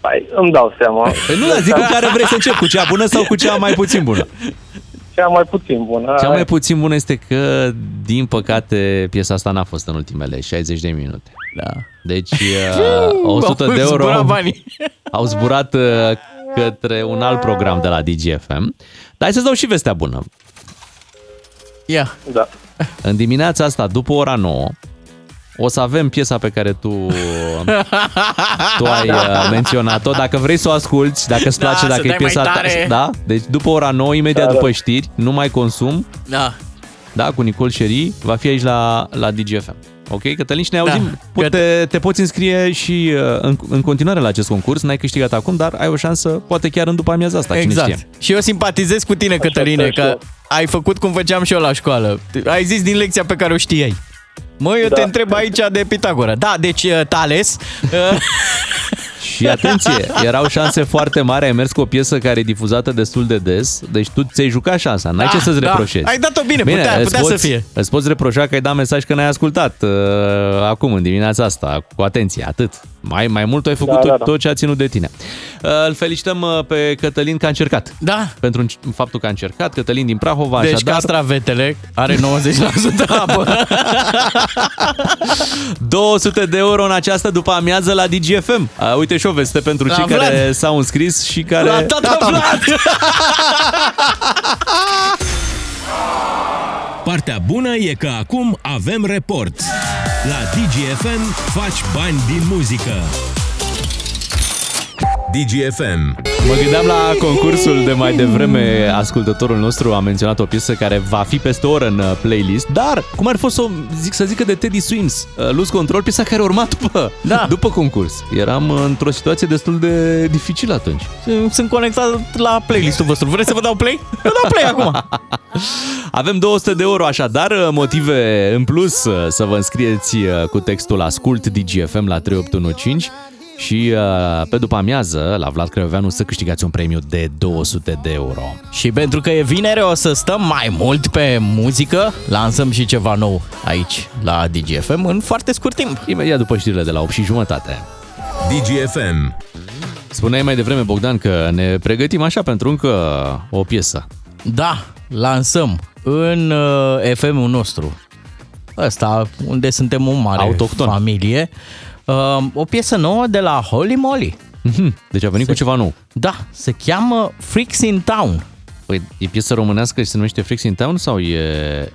Păi, îmi dau seama. Păi nu, dar zic cu care vrei să încep, cu cea bună sau cu cea mai puțin bună? Cea mai puțin bună. Cea mai puțin bună este că, din păcate, piesa asta n-a fost în ultimele 60 de minute. Da. Deci, uh, 100 de Au euro zburat banii. au zburat uh, către un alt program de la DGFM. Dar hai să-ți dau și vestea bună. Ia. Da. În dimineața asta, după ora 9, o să avem piesa pe care tu, tu ai uh, menționat-o. Dacă vrei să o asculti, dacă îți Da, place, să dacă e dai mai piesa ta. tare. Da? Deci după ora 9, imediat Da, da. după știri, nu mai consum, Da. da, cu Nicol Șeri, va fi aici la, la DGFM. Ok, Cătălin, și ne Da. auzim. Da. Te, te poți înscrie și uh, în, în continuare la acest concurs. N-ai câștigat acum, dar ai o șansă, poate chiar în după amiaza asta, cine Exact. știe. Și eu simpatizez cu tine, Cătăline, sper și că eu. ai făcut cum făceam și eu la școală. Ai zis din lecția pe care o știai. Mă, eu Da. te întreb aici de Pitagora. Da, deci uh, Tales, uh, Și atenție, erau șanse foarte mari, ai mers cu o piesă care e difuzată destul de des, deci tu ți-ai jucat șansa, n-ai Da, ce să-ți da. reproșezi. Ai dat-o bine, putea- îți putea să poți, fie. Îți poți reproșa că ai dat mesaj că n-ai ascultat uh, acum, în dimineața asta, cu atenție, atât. Mai, mai mult ai făcut Da, tot, da, da. tot ce a ținut de tine. Uh, îl felicităm uh, pe Cătălin că a încercat. da. Pentru înc- faptul că a încercat, Cătălin din Prahova, Deci așadar, castravetele are 90% apă. 200 de euro în această după amiază la DGFM. Uh, uite și o veste pentru La cei Vlad. care s-au înscris și care... La tata Vlad. Partea bună e că acum avem report. La DGFM faci bani din muzică. DGFM. Mă gândeam la concursul de mai devreme, ascultătorul nostru a menționat o piesă care va fi peste o oră în uh, playlist, dar cum ar fost să, o zic, să zică de Teddy Swims, uh, Lose Control, piesa care urma după, Da. după concurs. Eram uh, într-o situație destul de dificilă atunci. Sunt conectat la playlistul vostru. Vreți să vă dau play? Vă dau play acum. Avem 200 de euro așadar, uh, motive în plus uh, să vă înscrieți uh, cu textul Ascult DGFM la 3815 și uh, pe după amiază la Vlad Creoveanu să câștigați un premiu de 200 de euro. Și pentru că e vinere, o să stăm mai mult pe muzică. Lansăm și ceva nou aici, la DGFM, în foarte scurt timp. Imediat după știrile de la 8 și jumătate. DGFM. Spuneai mai devreme, Bogdan, că ne pregătim așa pentru încă o piesă. Da, lansăm în uh, FM-ul nostru. Ăsta, unde suntem o mare Autohton. familie. Uh, o piesă nouă de la Holy Moly. Mhm, Deci a venit cu ceva nou. Da, se cheamă Freaks in Town. Păi, e piesă românească și se numește Freaks in Town sau e...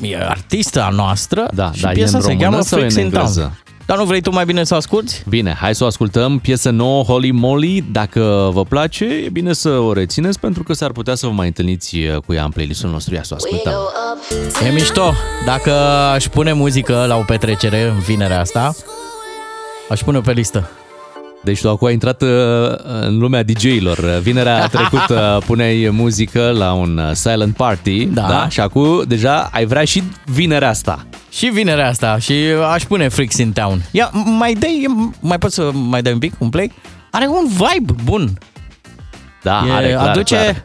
E artista noastră Da, și dar e piesa în se română cheamă sau e în Freaks in Town. engleză? Dar nu vrei tu mai bine să o asculti? Bine, hai să o ascultăm. Piesă nouă, Holy Moly. Dacă vă place, e bine să o rețineți pentru că s-ar putea să vă mai întâlniți uh, cu ea în playlistul nostru. Ia să o ascultăm. E mișto. Dacă aș pune muzică la o petrecere în vinerea asta, aș pune pe listă. Deci tu acum ai intrat uh, în lumea DJ-ilor. Vinerea trecută puneai muzică la un uh, silent party, Da. da? Și acum deja ai vrea și vinerea asta. Și vinerea asta și aș pune Freaks in Town. Ia, mai dai, mai poți să mai dai un pic, un play? Are un vibe bun. Da, E- are clar, aduce... clar.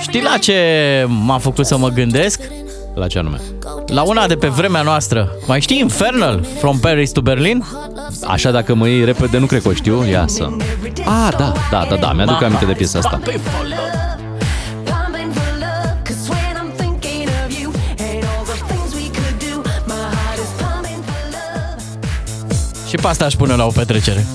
Știi la ce m-a făcut să mă gândesc? La ce anume? La una de pe vremea noastră. Mai știi Infernal? From Paris to Berlin? Așa dacă mă iei repede, nu cred că o știu. Ia să... Ah, da, da, da, da, mi-aduc aminte de piesa asta. Și pe asta aș pune la o petrecere.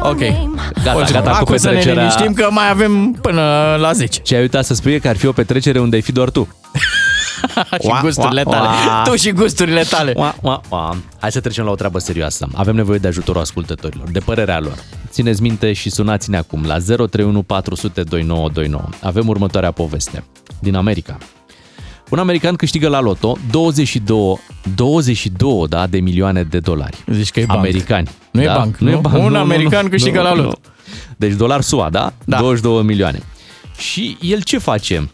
Ok. Gata, Oricum, gata cu acum să ne petrecerea. liniștim că mai avem până la 10. Ce ai uitat să spui e că ar fi o petrecere unde ai fi doar tu. și gusturile tale. Tu și gusturile tale. Ua, ua, ua. Hai să trecem la o treabă serioasă. Avem nevoie de ajutorul ascultătorilor, de părerea lor. Țineți minte și sunați-ne acum la 031 400 2929. Avem următoarea poveste. Din America. Un american câștigă la loto 22, 22 da, de milioane de dolari. Zici că e banc. Americani. Nu e da? banc, Nu, e nu? banc. Un nu, american nu, câștigă nu, la nu. loto. Deci dolar SUA, da? Da. 22 milioane. Și el ce face?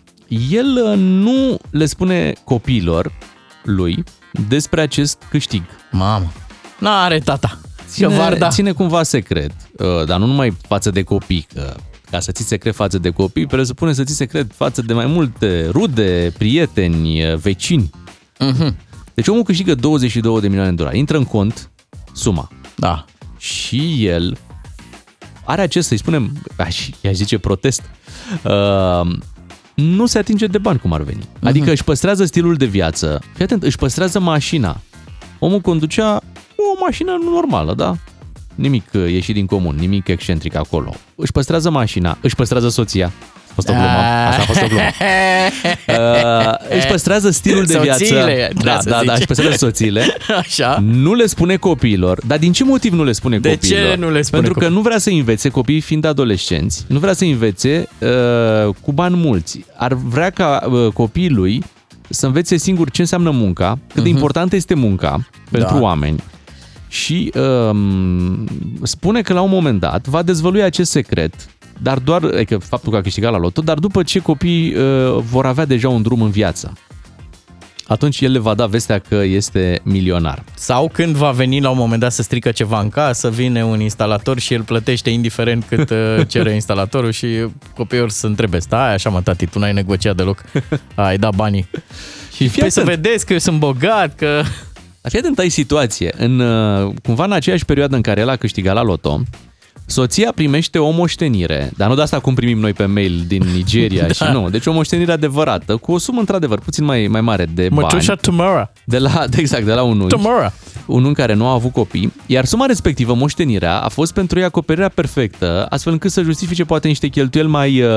El uh, nu le spune copiilor lui despre acest câștig. Mamă. N-are tata. Ține, Varda. ține cumva secret, uh, dar nu numai față de copii, că ca să ții secret față de copii, presupune să ții secret față de mai multe rude, prieteni, uh, vecini. Mhm. Deci omul câștigă 22 de milioane de dolari, intră în cont suma. Da. Și el are acest, să-i spunem, aș, i-aș zice protest, uh, nu se atinge de bani cum ar veni. Adică își păstrează stilul de viață, fii atent, își păstrează mașina. Omul conducea o mașină normală, da? Nimic uh, ieșit din comun, nimic excentric acolo. Își păstrează mașina, își păstrează soția. A fost o glumă, asta a fost o glumă. Uh, își păstrează stilul de viață. Soțiile, Da, trebuie să da, da, zici. își păstrează soțiile. Așa. Nu le spune copiilor. Dar din ce motiv nu le spune De copiilor? ce nu le spune Pentru că copiilor? nu vrea să învețe copiii fiind adolescenți, nu vrea să învețe uh, cu bani mulți. Ar vrea ca uh, copiii lui să învețe singur ce înseamnă munca, cât de importantă este munca pentru Mhm. Da. oameni. Și um, spune că la un moment dat va dezvălui acest secret, dar doar, adică faptul că a câștigat la loto, dar după ce copiii uh, vor avea deja un drum în viață. Atunci el le va da vestea că este milionar. Sau când va veni la un moment dat să strică ceva în casă, vine un instalator și el plătește indiferent cât uh, cere instalatorul și copiii să întrebe, stai așa mă tati, tu n-ai negociat deloc, ai dat banii. Și fii păi să atent. vedeți că eu sunt bogat, că... Dar fii atent, ai situație. În, uh, cumva în aceeași perioadă în care el a câștigat la loto, soția primește o moștenire, dar nu de asta cum primim noi pe mail din Nigeria da. și nu. Deci o moștenire adevărată, cu o sumă într-adevăr puțin mai, mai mare de bani. Mătușa tomorrow. De la, de exact, de la un unchi. Tomorrow. Un unchi care nu a avut copii, iar suma respectivă, moștenirea, a fost pentru ei acoperirea perfectă, astfel încât să justifice poate niște cheltuieli mai, uh,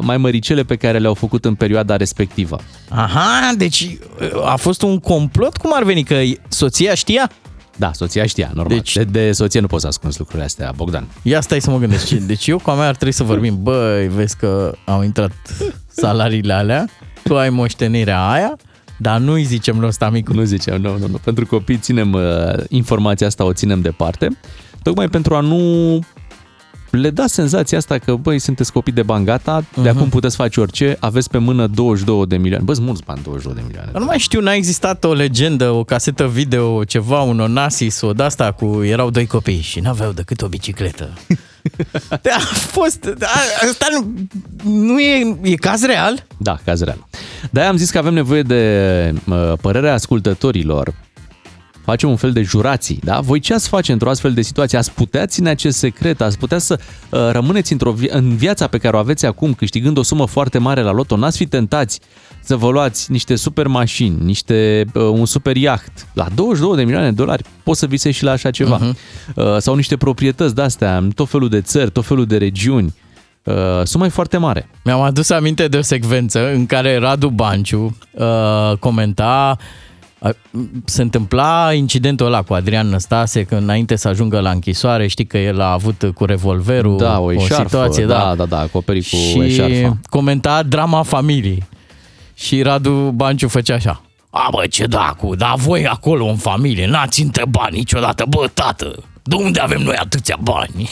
mai măricele pe care le-au făcut în perioada respectivă. Aha, deci uh, a fost un complot? Cum ar veni? Că soția știa? Da, soția știa, normal. Deci... De, de soție nu poți să ascunzi lucrurile astea, Bogdan. Ia stai să mă gândesc. Ce- Deci eu cu a mea ar trebui să vorbim. Băi, vezi că au intrat salariile alea, tu ai moștenirea aia, dar nu-i zicem lui ăsta micu. Nu zicem, nu, nu, nu. Pentru copii ținem uh, informația asta, o ținem departe, tocmai pentru a nu le da senzația asta că, băi, sunteți copii de bani gata, de Mhm. acum puteți face orice, aveți pe mână 22 de milioane. Bă, sunt mulți bani, 22 de milioane. Dar nu mai știu, n-a existat o legendă, o casetă video, ceva, un Onassis, o de-asta cu... Erau doi copii și n-aveau decât o bicicletă. Da, a fost... Da, asta nu, nu e, e caz real? Da, caz real. De-aia am zis că avem nevoie de uh, părerea ascultătorilor. Facem un fel de jurații, da? Voi ce ați face într-o astfel de situație? Ați putea ține acest secret? Ați putea să uh, rămâneți într-o vi- în viața pe care o aveți acum, câștigând o sumă foarte mare la loto? N-ați fi tentați să vă luați niște super mașini, niște, uh, un super yacht. La 22 de milioane de dolari poți să visezi și la așa ceva. Uh-huh. Uh, sau niște proprietăți de-astea în tot felul de țări, tot felul de regiuni. uh, suma e foarte mare. Mi-am adus aminte de o secvență în care Radu Banciu uh, comenta uh, se întâmpla incidentul ăla cu Adrian Năstase, că înainte să ajungă la închisoare, știi că el a avut cu revolverul Da, o o eșarfă, situație, da, da, da, da, acoperit cu și eșarfa. comenta drama familiei. Și Radu Banciu făcea așa. A, bă, ce dacu, dar voi acolo în familie n-ați întrebat niciodată, bă, tată, de unde avem noi atâția bani?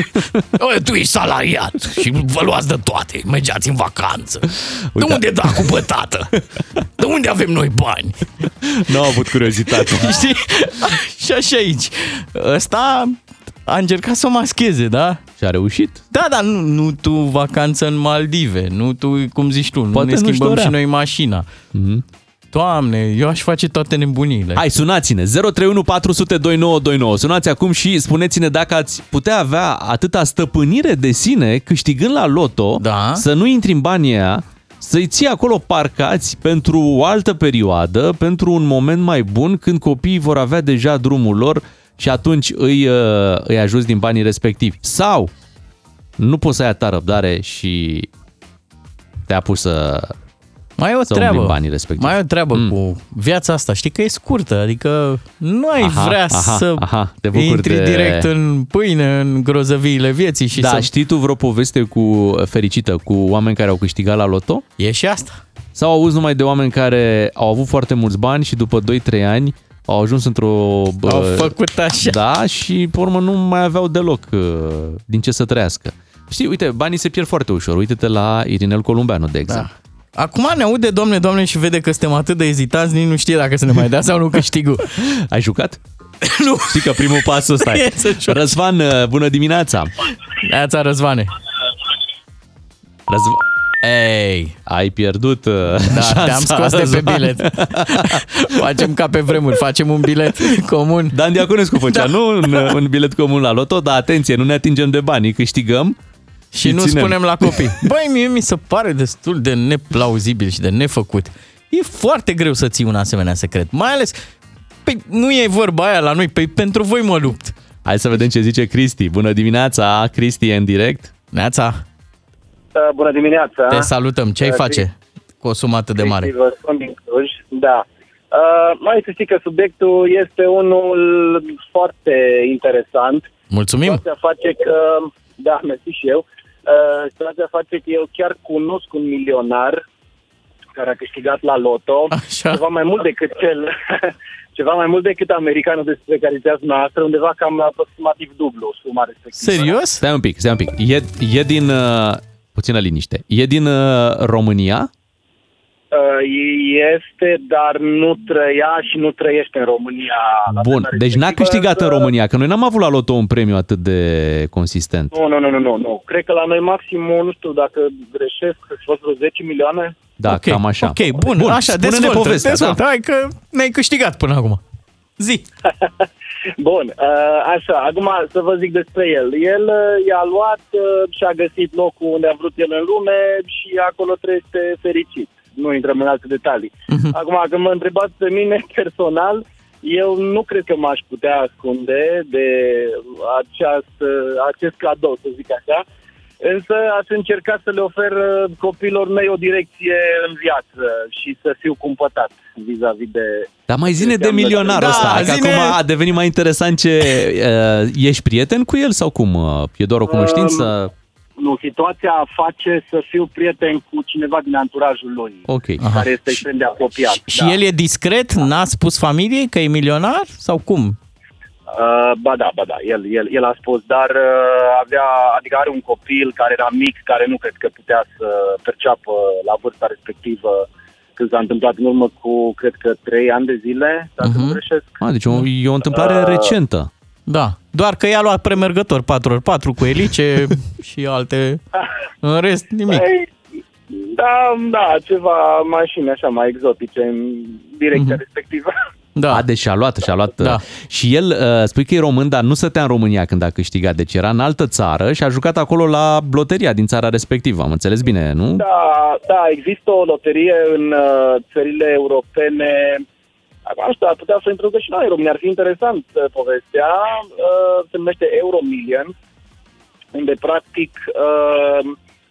Bă, tu ești salariat și vă luați de toate, mergeați în vacanță. De unde dacu, bă, tată? De unde avem noi bani? Nu au avut curiozitate. Știi? Și așa aici. Ăsta a încercat să o mascheze, da? Și a reușit. Da, dar nu, nu tu vacanță în Maldive, nu tu, cum zici tu, nu Poate ne nu-și schimbăm dorea. și noi mașina. Mm-hmm. Doamne, eu aș face toate nebunile. Hai, sunați-ne 031 400 2929. Sunați acum și spuneți-ne dacă ați putea avea atâta stăpânire de sine câștigând la loto, Da. să nu intri în banii aia, să-i ții acolo parcați pentru o altă perioadă, pentru un moment mai bun, când copiii vor avea deja drumul lor și atunci îi, uh, îi ajuți din banii respectivi. Sau nu poți să ai atâta răbdare și te apuci să, Mai e o să umbli treabă. în banii respectivi. Mai e o treabă mm. cu viața asta. Știi că e scurtă, adică nu ai Aha, vrea aha, să aha, te bucuri intri de- direct în pâine, în grozăviile vieții și da, să... știi tu vreo poveste cu fericită cu oameni care au câștigat la loto? E și asta. Sau auzi numai de oameni care au avut foarte mulți bani și după 2-3 ani au ajuns într-o... bă, Au făcut așa. Da, și pe urmă nu mai aveau deloc uh, din ce să trăiască. Știi, uite, banii se pierd foarte ușor. Uite-te la Irinel Columbeanu, de exemplu. Da. Acum ne aude, domne, domne, și vede că suntem atât de ezitați, nici nu știe dacă să ne mai dea sau nu câștigul. Ai jucat? nu. Știi că primul pas ăsta e. E să joci. Răzvan, uh, bună dimineața! Neața, Răzvane. Răzvan... Ei, Ai pierdut uh, da, șansa, te-am scos de pe Răzvan. bilet. facem ca pe vremuri, facem un bilet comun. Dan Diaconescu făcea, da. nu un, un bilet comun la loto, dar atenție, nu ne atingem de bani, câștigăm Și nu ținem. spunem la copii. Băi, mie mi se pare destul de neplauzibil și de nefăcut. E foarte greu să ții un asemenea secret. Mai ales, păi, nu e vorba aia la noi, păi pentru voi mă lupt. Hai să vedem ce zice Cristi. Bună dimineața, Cristi e în direct. Neața, Uh, Bună dimineața! te salutăm. Ce ai Uh, face cu o sumă atât de mare? Cristi, Vă spun din Cluj, da. Uh, mai să știi că subiectul este unul foarte interesant. Mulțumim. Situația face că, da, mersi și eu, uh, situația face că eu chiar cunosc un milionar care a câștigat la loto Așa. ceva mai mult decât cel, ceva mai mult decât americanul despre care ziceați noastră, undeva cam aproximativ dublu suma respectivă. Serios? Stai un pic, stai un pic. E, e din... Uh, puțină liniște. E din uh, România? Uh, este, dar nu trăia și nu trăiește în România. la Bun, data deci n-a respectivă, câștigat în uh, România, că noi n-am avut la loto un premiu atât de consistent. Nu, nu, nu, nu, nu, nu. Cred că la noi maxim, nu știu dacă greșesc, să fost vreo 10 milioane. Da, Ok, cam așa. Ok, bun, Bun, așa, spune-ne dezvoltă, povestea, dezvoltă. da. Hai că ne-ai câștigat până acum. Zi. Bun, uh, așa, acum să vă zic despre el. El uh, i-a luat uh, și a găsit locul unde a vrut el în lume și acolo trăiește fericit. Nu intrăm în alte detalii. Mhm. Acum, când mă întrebați pe mine personal, eu nu cred că m-aș putea ascunde de aceast, acest cadou, să zic așa. Însă aș încerca să le ofer uh, copiilor mei o direcție în viață și să fiu cumpătat vis-a-vis de... Dar mai zine de Înseamnă- milionarul Da, ăsta, că zine- acum a devenit mai interesant ce... Uh, ești prieten cu el sau cum? Uh, E doar o cunoștință? Nu, situația face să fiu prieten cu cineva din anturajul lui, Ok. care este extrem de apropiat. Și el e discret? N-a spus familiei că e milionar? Sau cum? Uh, ba da, ba da, el, el, el a spus, dar uh, avea, adică are un copil care era mic, care nu cred că putea să perceapă la vârsta respectivă când s-a întâmplat în urmă cu, cred că, trei ani de zile, dacă Mhm. nu greșesc. A, deci o, e o întâmplare Uh, recentă. Da. Doar că i-a luat premergător 4x4 cu elice și alte... În rest, nimic. Ei, da, da, ceva mașini așa mai exotice în direcția Mhm. respectivă. Da. A, deci și-a luat, și-a luat. Da. uh, Și el, uh, spui că e român, dar nu stătea în România când a câștigat, deci era în altă țară și a jucat acolo la loteria din țara respectivă. Am înțeles bine, nu? Da, da, există o loterie în uh, țările europene. Acum, nu știu, ar putea să introducă și noi în România. Ar fi interesant uh, povestea. Uh, se numește Euromillion. unde practic uh,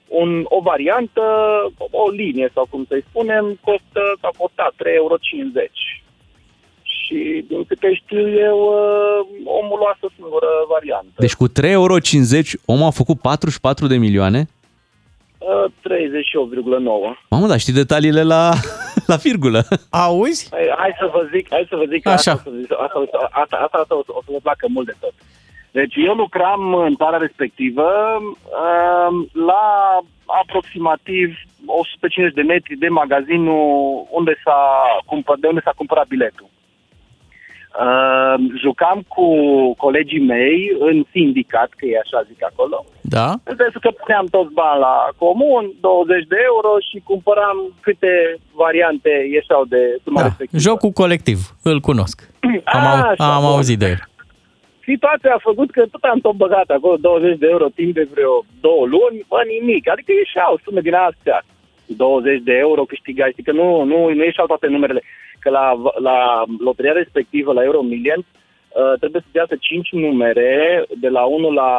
un, o variantă, o linie sau cum să-i spunem, costă, s-a costat 3,50 euro. Și din câte știu eu, uh, omul luase o singură variantă. Deci cu 3,50 euro omul a făcut 44 de milioane? Uh, 38,9. Mamă, dar știi detaliile la, la virgulă. Auzi? Hai, hai să vă zic, hai să vă zic, Așa. Asta, o să- asta, asta, asta, asta o, să- o să vă placă mult de tot. Deci eu lucram în țara respectivă um, la aproximativ 150 de metri de magazinul unde s-a, cumpăr, de unde s-a cumpărat biletul. Uh, jucam cu colegii mei în sindicat, că e așa zic acolo, Da? în sensul că puneam toți bani la comun, 20 de euro și cumpăram câte variante ieșeau de suma da. respectivă. Jocul colectiv, îl cunosc. Am, au, Așa, am bun. auzit de el. Situația a făcut că tot am tot băgat acolo 20 de euro timp de vreo două luni, bă, nimic. Adică ieșeau sume din astea. 20 de euro câștigați, știi că nu, nu, nu ieșeau toate numerele. Că la, la loteria respectivă, la Euro Million, uh, trebuie să iasă 5 numere de la 1 la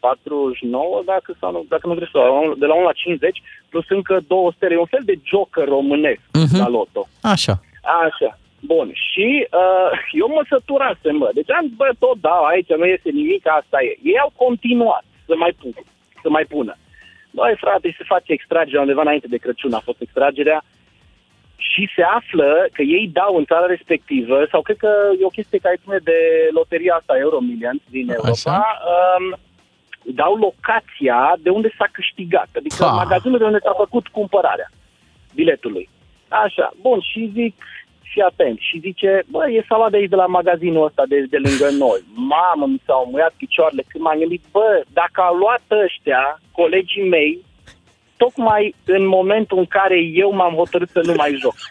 49, dacă, sau nu, dacă nu greșesc, de la 1 la 50, plus încă 200, e un fel de joker românesc Mhm. la loto. Așa. Așa. Bun. Și uh, eu mă săturasem, bă. Deci am, bă, tot dau aici, nu este nimic, asta e. Ei au continuat să mai pun, să mai pună. Băi, frate, se face extragerea undeva înainte de Crăciun, a fost extragerea și se află că ei dau în țara respectivă, sau cred că e o chestie care ține de loteria asta Euromillions din Europa, um, dau locația de unde s-a câștigat, adică Ha. magazinul de unde s-a făcut cumpărarea biletului. Așa, bun, și zic, și atent, și zice, bă, e sala de aici de la magazinul ăsta de, de lângă noi. Mamă, mi s-au muiat picioarele când m-am gândit, bă, dacă au luat ăștia, colegii mei, tocmai în momentul în care eu m-am hotărât să nu mai joc.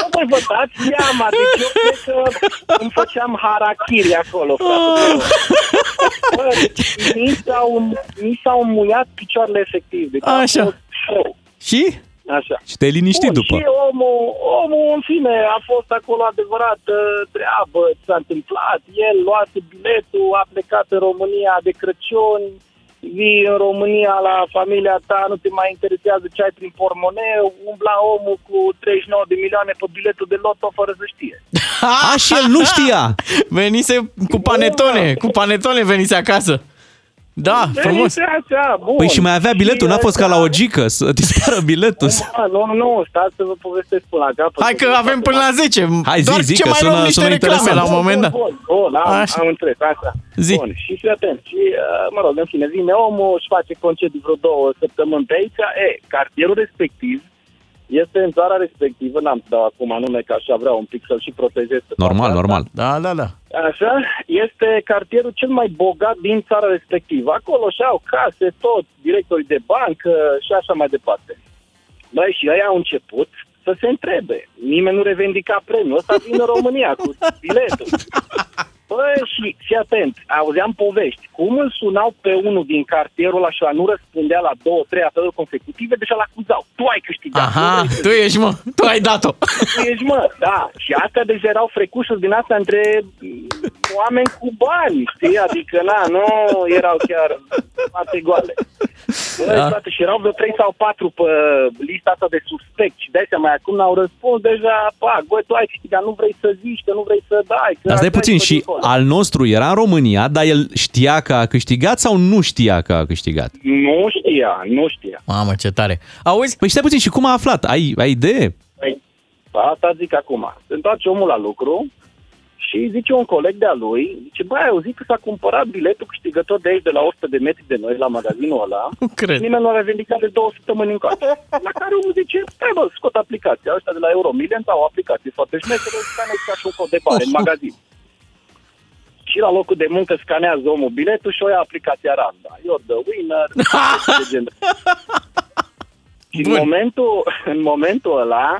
Nu voi vă dați seama, deci eu cred că îmi făceam harakiri acolo, frate. Bă, mi s-au, mi s-au muiat picioarele efectiv. Deci a Așa. fost show. Și? Așa. Și te-ai liniștit Bun, după. Și omul, omul, în fine, a fost acolo adevărată treabă, s-a întâmplat, el luase biletul, a plecat în România de Crăciun, vii în România la familia ta, nu te mai interesează ce ai prin pormoneu, umbla omul cu 39 de milioane pe biletul de loto fără să știe. A, și el nu știa. Venise cu panetone, cu panetone venise acasă. Da, frumos. Venise Așa, bun. Păi și mai avea biletul, n-a fost ca la o gică să dispară biletul. Ah, nu, nu, stați să vă povestesc până la capăt. Hai că avem până la 10. Hai, zi, Doar zi, ce că mai sună- luăm niște sună reclame interesant. la un moment dat. Bun, bun, am, Așa. am înțeles, asta. Zi. Bun, și fii atent. Și, uh, mă rog, în fine, vine omul, își face concediu vreo două săptămâni pe aici. E, cartierul respectiv este în țara respectivă, n-am să dau acum nume, că așa vreau un pic să-l și protejez. pe Normal, partea asta. normal. Da, da, da. Așa, este cartierul cel mai bogat din țara respectivă. Acolo și-au case, tot, directorii de bancă și așa mai departe. Băi, și ei au început să se întrebe. Nimeni nu revendica premiul. Ăsta vine în România cu biletul. Băi, și fii atent, auzeam povești. Cum îl sunau pe unul din cartierul ăla și ăla nu răspundea la două, trei apeluri consecutive, deja l-acuzau. Tu ai câștigat. Aha, nu vrei să tu ești, mă, tu ai dat-o. tu ești, mă, da. Și astea deja erau frecușuri din astea între mm, oameni cu bani, știi? Adică, na, nu erau chiar foarte goale. Băi, Da. frate, și erau vreo 3 sau 4 pe lista asta de suspect și de mai acum n-au răspuns deja, pa, băi, tu ai câștigat, nu vrei să zici, că nu vrei să dai. Că Dar stai așa puțin, e pe și dincolo. Al nostru era în România, dar el știa că a câștigat sau nu știa că a câștigat? Nu știa, nu știa. Mamă, ce tare. Auzi? Păi stai puțin, și cum a aflat? Ai, ai idee? Păi, asta zic acum. Se întoarce omul la lucru și zice un coleg de-a lui, zice, băi, ai auzit că s-a cumpărat biletul câștigător de aici, de la 100 de metri de noi, la magazinul ăla. Nu cred. Nimeni nu a revendicat de două săptămâni încoace. La care omul zice, stai bă, scot aplicația. Ăștia de la Euromillion au o aplicație foarte șmecheră, scanează ca și un cod de bare în magazin. Și la locul de muncă scanează omul biletul și o ia aplicația Randa. You're the winner. de genul. și în momentul, în momentul ăla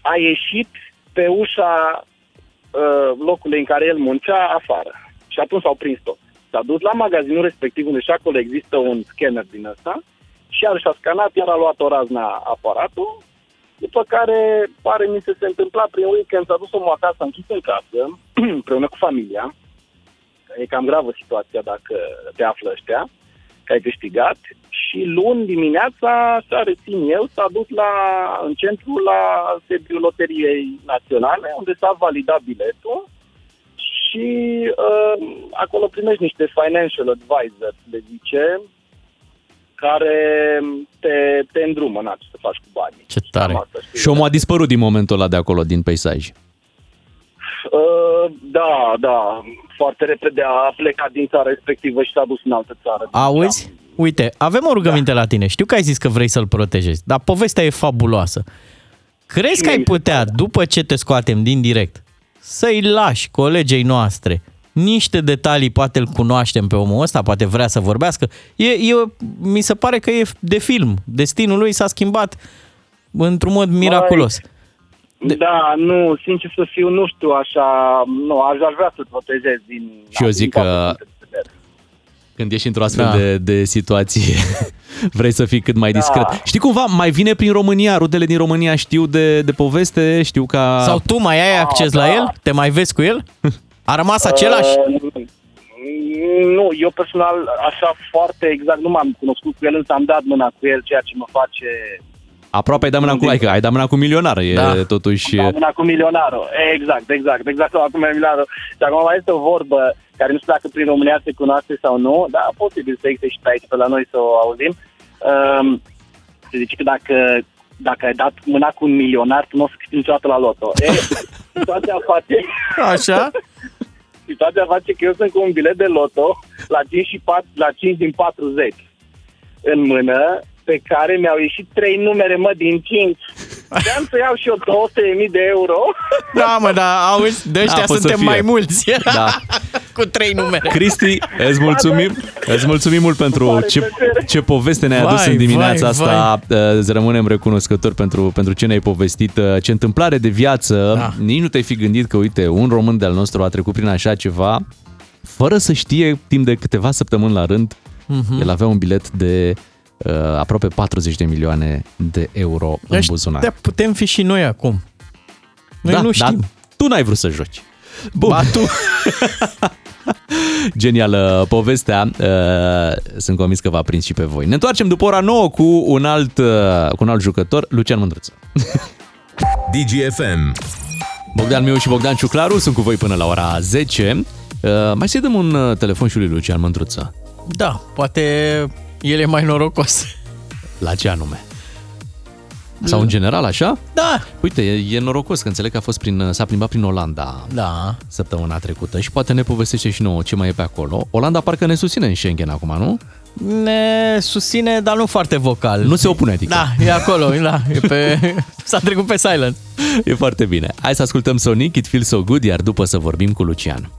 a ieșit pe ușa uh, locului în care el muncea afară. Și atunci s-au prins tot. S-a dus la magazinul respectiv unde și acolo există un scanner din ăsta și iar și-a scanat, iar a luat o razna aparatul, după care pare mi se se întâmpla prin weekend, s-a dus omul acasă, închis în casă, împreună cu familia, E cam gravă situația dacă te află ăștia, că ai câștigat. Și luni dimineața, așa rețin eu, s-a dus la, în centru la sediul Loteriei Naționale, unde s-a validat biletul și uh, acolo primești niște financial advisor, le zice, care te, te îndrumă, naț, ce să faci cu banii. Ce tare. Cam asta, știi? Și omul a dispărut din momentul ăla de acolo, din peisaj. Uh, da, da. Foarte repede a plecat din țara respectivă și s-a dus în altă țară. Auzi? Uite, avem o rugăminte la tine. Știu că ai zis că vrei să-l protejezi, dar povestea e fabuloasă. Crezi că ai putea, după ce te scoatem din direct, să-i lași colegei noastre niște detalii, poate îl cunoaștem pe omul ăsta, poate vrea să vorbească. E, e, mi se pare că e de film. Destinul lui s-a schimbat într-un mod miraculos. De... Da, nu, sincer să fiu, nu știu așa, nu, aș, aș vrea să-l protejez din... Și eu zic că când ești într-o astfel Da. de, de situație, vrei să fii cât mai discret. Da. Știi cumva, mai vine prin România, rudele din România știu de, de poveste, știu ca... Sau tu mai ai acces la el? Te mai vezi cu el? A rămas același? Uh, nu, eu personal, așa foarte exact, nu m-am cunoscut cu el, însă am dat mâna cu el, ceea ce mă face Aproape ai dat mâna cu, adică ai dat mâna cu milionar, e Da. totuși... Da, mâna cu milionarul. Exact, exact, exact, acum e milionarul. Și acum mai este o vorbă care nu știu dacă prin România se cunoaște sau nu, dar posibil să existe și pe aici, pe la noi să o auzim. Um, se zice că dacă, dacă ai dat mâna cu un milionar, tu nu o să câștigi niciodată la loto. E, situația face... Așa? situația face că eu sunt cu un bilet de loto la 5, și 4, la 5 din 40 în mână, pe care mi-au ieșit trei numere, mă, din 5. Vreau să iau și eu 200.000 de euro. Da, mă, da, auzi, de ăștia Da, pot să suntem fie. mai mulți. Da. cu trei numere. Cristi, îți mulțumim, îți mulțumim mult pentru ce, ce poveste ne-ai adus Vai, în dimineața vai, asta. Îți rămânem recunoscători pentru, pentru ce ne-ai povestit. Ce întâmplare de viață. Da. Nici nu te-ai fi gândit că, uite, un român de-al nostru a trecut prin așa ceva fără să știe timp de câteva săptămâni la rând. Mhm. El avea un bilet de uh, aproape 40 de milioane de euro în buzunar. Ăștia putem fi și noi acum. Noi da, nu știm. Dar tu n-ai vrut să joci. Bun. Ba tu. Genială povestea. Uh, Sunt convins că v-a prins și pe voi. Ne întoarcem după ora 9 cu un alt, uh, cu un alt jucător, Lucian Mândruță. DGFM. Bogdan Miu și Bogdan Ciuclaru sunt cu voi până la ora 10. Uh, Mai să-i dăm un uh, telefon și lui Lucian Mândruță. Da, poate el e mai norocos. La ce anume? Sau în general, așa? Da. Uite, e, e norocos că înțeleg că a fost prin, s-a plimbat prin Olanda Da. săptămâna trecută și poate ne povestește și nouă ce mai e pe acolo. Olanda parcă ne susține în Schengen acum, nu? Ne susține, dar nu foarte vocal. Nu se opune, adică. Da, e acolo, da, e pe... s-a trecut pe silent. E foarte bine. Hai să ascultăm Sonic, It Feels So Good, iar după să vorbim cu Lucian.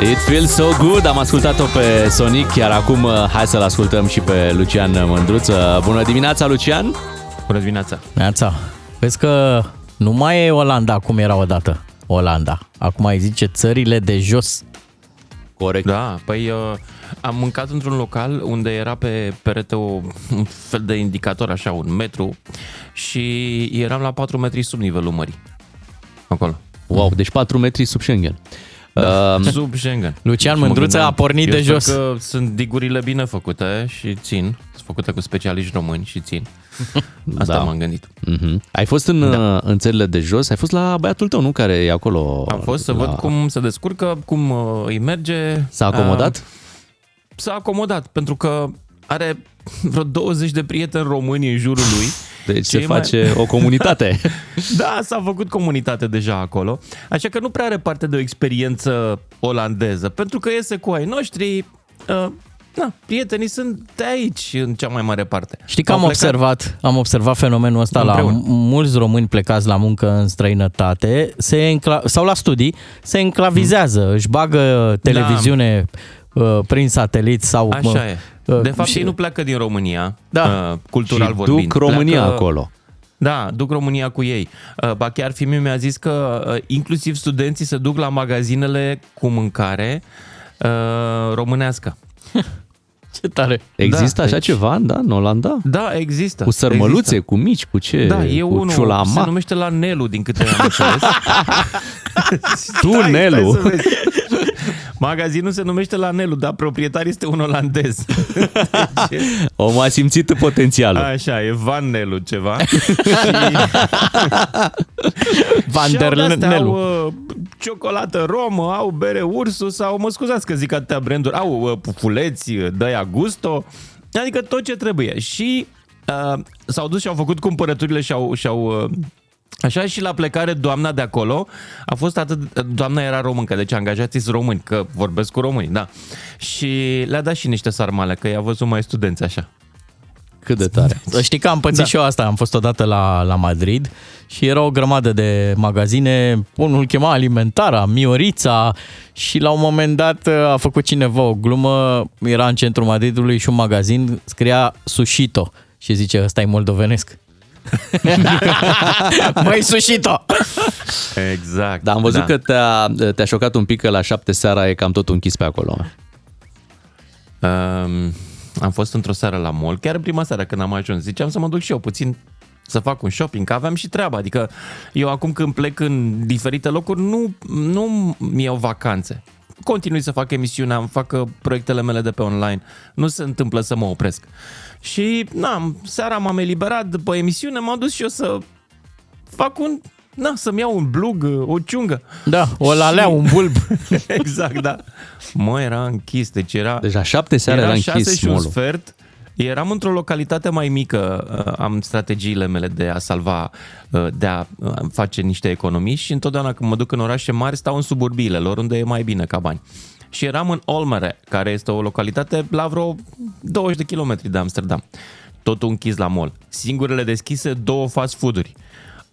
It feels so good, am ascultat-o pe Sonic, iar acum uh, hai să-l ascultăm și pe Lucian Mândruță. Bună dimineața, Lucian! Bună dimineața! Neața, vezi că nu mai e Olanda cum era odată. Olanda. Acum îi zice țările de jos. Corect. Da, păi uh, am mâncat într-un local unde era pe perete o, un fel de indicator, așa, un metru și eram la 4 metri sub nivelul mării. Acolo. Wow, deci 4 metri sub Schengen. Da, Uh, sub Schengen. Lucian Și mă Mândruță gândeam, a pornit eu de sper jos. că sunt digurile bine făcute și țin. Sunt făcute cu specialiști români și țin. Asta Da. m-am gândit. Mhm. Ai fost în, da. în țările de jos, ai fost la băiatul tău, nu? Care e acolo. Am fost să la... văd cum se descurcă, cum uh, îi merge. S-a acomodat? Uh, s-a acomodat, pentru că are vreo 20 de prieteni români în jurul lui. Deci se Cei mai- face o comunitate. Da, s-a făcut comunitate deja acolo, așa că nu prea are parte de o experiență olandeză, pentru că iese cu ai noștri, uh, na, prietenii sunt de aici în cea mai mare parte. Știi că Au am plecat- observat, am observat fenomenul ăsta la Împreună. m- mulți români plecați la muncă în străinătate se encla- sau la studii, se enclavizează, își bagă televiziune uh, prin satelit sau... Așa mă, e. uh, De fapt, și- ei nu pleacă din România, Da. uh, cultural Și vorbind. duc România Pleacă- acolo. Da, duc România cu ei. Uh, Ba chiar fiul mi-a zis că uh, inclusiv studenții se duc la magazinele cu mâncare uh, românească. Ce tare! Există Da, așa deci- ceva, da, în Olanda? Da, există. Cu sărmăluțe, există. cu mici, cu ce? Da, e cu unul, se ciulama. numește la Nelu, din câte am înțeles. Tu, Stai, Nelu. stai să vezi. Magazinul se numește la Nelu, dar proprietar este un olandez. Omul a simțit potențialul. Așa, e Van Nelu ceva. Van Și der au de-astea, Nelu. Au uh, ciocolată romă, au bere ursus, sau mă scuzați că zic atâtea branduri, au uh, pufuleți, uh, Dăia Gusto, adică tot ce trebuie. Și uh, s-au dus și au făcut cumpărăturile și au, și au uh, Așa și la plecare doamna de acolo a fost atât, doamna era româncă, deci angajații sunt români, că vorbesc cu români, da. Și le-a dat și niște sarmale, că i-a văzut mai studenți așa. Cât de tare. Să știi că am pățit da. și eu asta, am fost odată la, la Madrid și era o grămadă de magazine, unul chema Alimentara, Miorița și la un moment dat a făcut cineva o glumă, era în centrul Madridului și un magazin scria Sushito și zice, ăsta e moldovenesc. Măi, Sushito! Exact. Dar am văzut da. că te-a, te-a șocat un pic că la șapte seara e cam tot închis pe acolo. Um, am fost într-o seară la mall, chiar în prima seară când am ajuns. Ziceam să mă duc și eu puțin să fac un shopping, că aveam și treaba. Adică eu acum când plec în diferite locuri, nu, nu mi iau vacanțe. Continui să fac emisiunea, îmi fac uh, proiectele mele de pe online. Nu se întâmplă să mă opresc. Și, na, seara m-am eliberat după emisiune, m-am dus și eu să fac un Na, să-mi iau un blug, o ciungă. Da, o lalea, un bulb. exact, da. Mă, era închis, deci era... Deci la șapte seara era, șase închis și un mall-ul. sfert. Eram într-o localitate mai mică, uh, am strategiile mele de a salva, uh, de a uh, face niște economii și întotdeauna când mă duc în orașe mari stau în suburbiile lor unde e mai bine ca bani. Și eram în Olmere, care este o localitate la vreo 20 de kilometri de Amsterdam. Totul închis la mall. Singurele deschise două fast food-uri.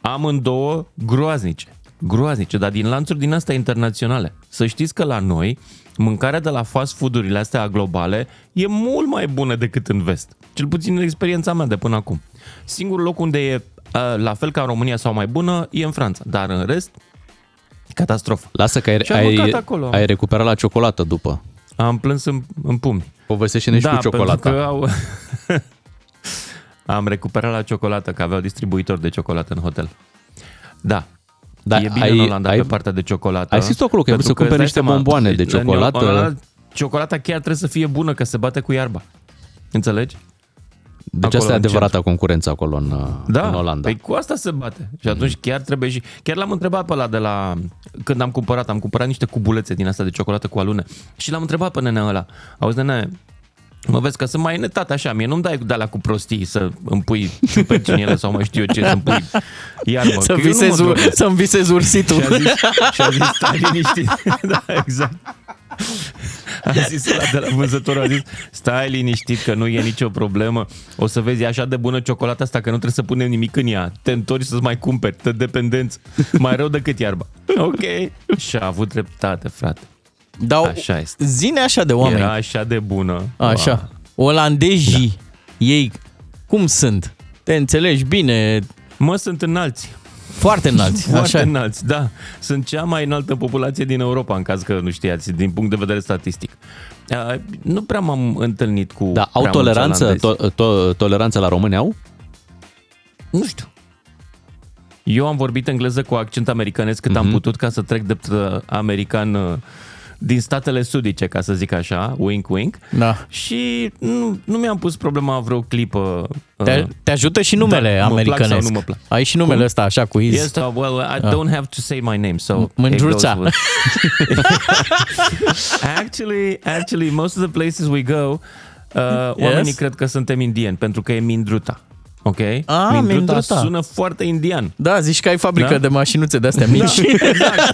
Amândouă groaznice. Groaznice, dar din lanțuri din astea internaționale. Să știți că la noi, mâncarea de la fast food-urile astea globale e mult mai bună decât în vest. Cel puțin în experiența mea de până acum. Singurul loc unde e uh, la fel ca în România sau mai bună e în Franța, dar în rest, catastrofă. Lasă că ai, Și am mâncat ai, acolo. ai recuperat la ciocolată după. Am plâns în, în pumni. Povestește-ne și da, cu ciocolata. pentru că au... Am recuperat la ciocolată, că aveau distribuitor de ciocolată în hotel. Da. Da, e bine ai- în Olanda ai- pe partea de ciocolată. ai zis tu acolo că ai vrut pentru să cumperi îți dai niște bomboane de în- în ciocolată. Olanda, Ciocolata chiar trebuie să fie bună, că se bate cu iarba. Înțelegi? Deci Acolo asta e în adevărata concurență acolo în, Da, în Olanda. Păi cu asta se bate. Și atunci chiar trebuie și... Chiar l-am întrebat pe ăla de la... Când am cumpărat, am cumpărat niște cubulețe din asta de ciocolată cu alune. Și l-am întrebat pe nenea ăla. Auzi, nene, mă vezi că sunt mai netat așa, mie nu-mi dai de alea cu prostii să îmi pui ciupercinele sau mai știu eu ce, să-mi pui iarbă. Să că eu nu mă visezi, drogesc. să-mi visezi ursitul. Și a zis, și a zis stai liniștit. da, exact. A zis ăla de la vânzător, a zis, stai liniștit că nu e nicio problemă. O să vezi, e așa de bună ciocolata asta că nu trebuie să punem nimic în ea. Te întorci să-ți mai cumperi, te dependenți. Mai rău decât iarba. Ok. Și a avut dreptate, frate. Dau, Așa este. Zine așa de oameni. Era așa de bună. Așa. Olandezii, da. ei cum sunt? Te înțelegi bine? Mă, sunt înalți. Foarte înalți, Foarte așa. înalți, da. Sunt cea mai înaltă populație din Europa, în caz că nu știați, din punct de vedere statistic. Uh, nu prea m-am întâlnit cu Da, au prea mulți toleranță, olandezi. to, to, toleranță la români au? Nu știu. Eu am vorbit engleză cu accent americanesc cât mm-hmm. am putut ca să trec drept uh, american uh, din statele sudice, ca să zic așa, wink wink. Da. Și nu, nu mi-am pus problema vreo clipă. uh, Te, te ajută și numele da, mă plac sau americanesc. nu mă plac. Ai și numele Cum? ăsta așa cu iz. Yes, uh, well, I Ah. don't have to say my name, so Mândruța. it goes with- actually, actually, most of the places we go, uh, oamenii cred că suntem indieni, pentru că e Mindruta. Ok? Ah, Mindruta, Mindruta. sună foarte indian. Da, zici că ai fabrică Da? de mașinuțe de astea mici. Da, exact.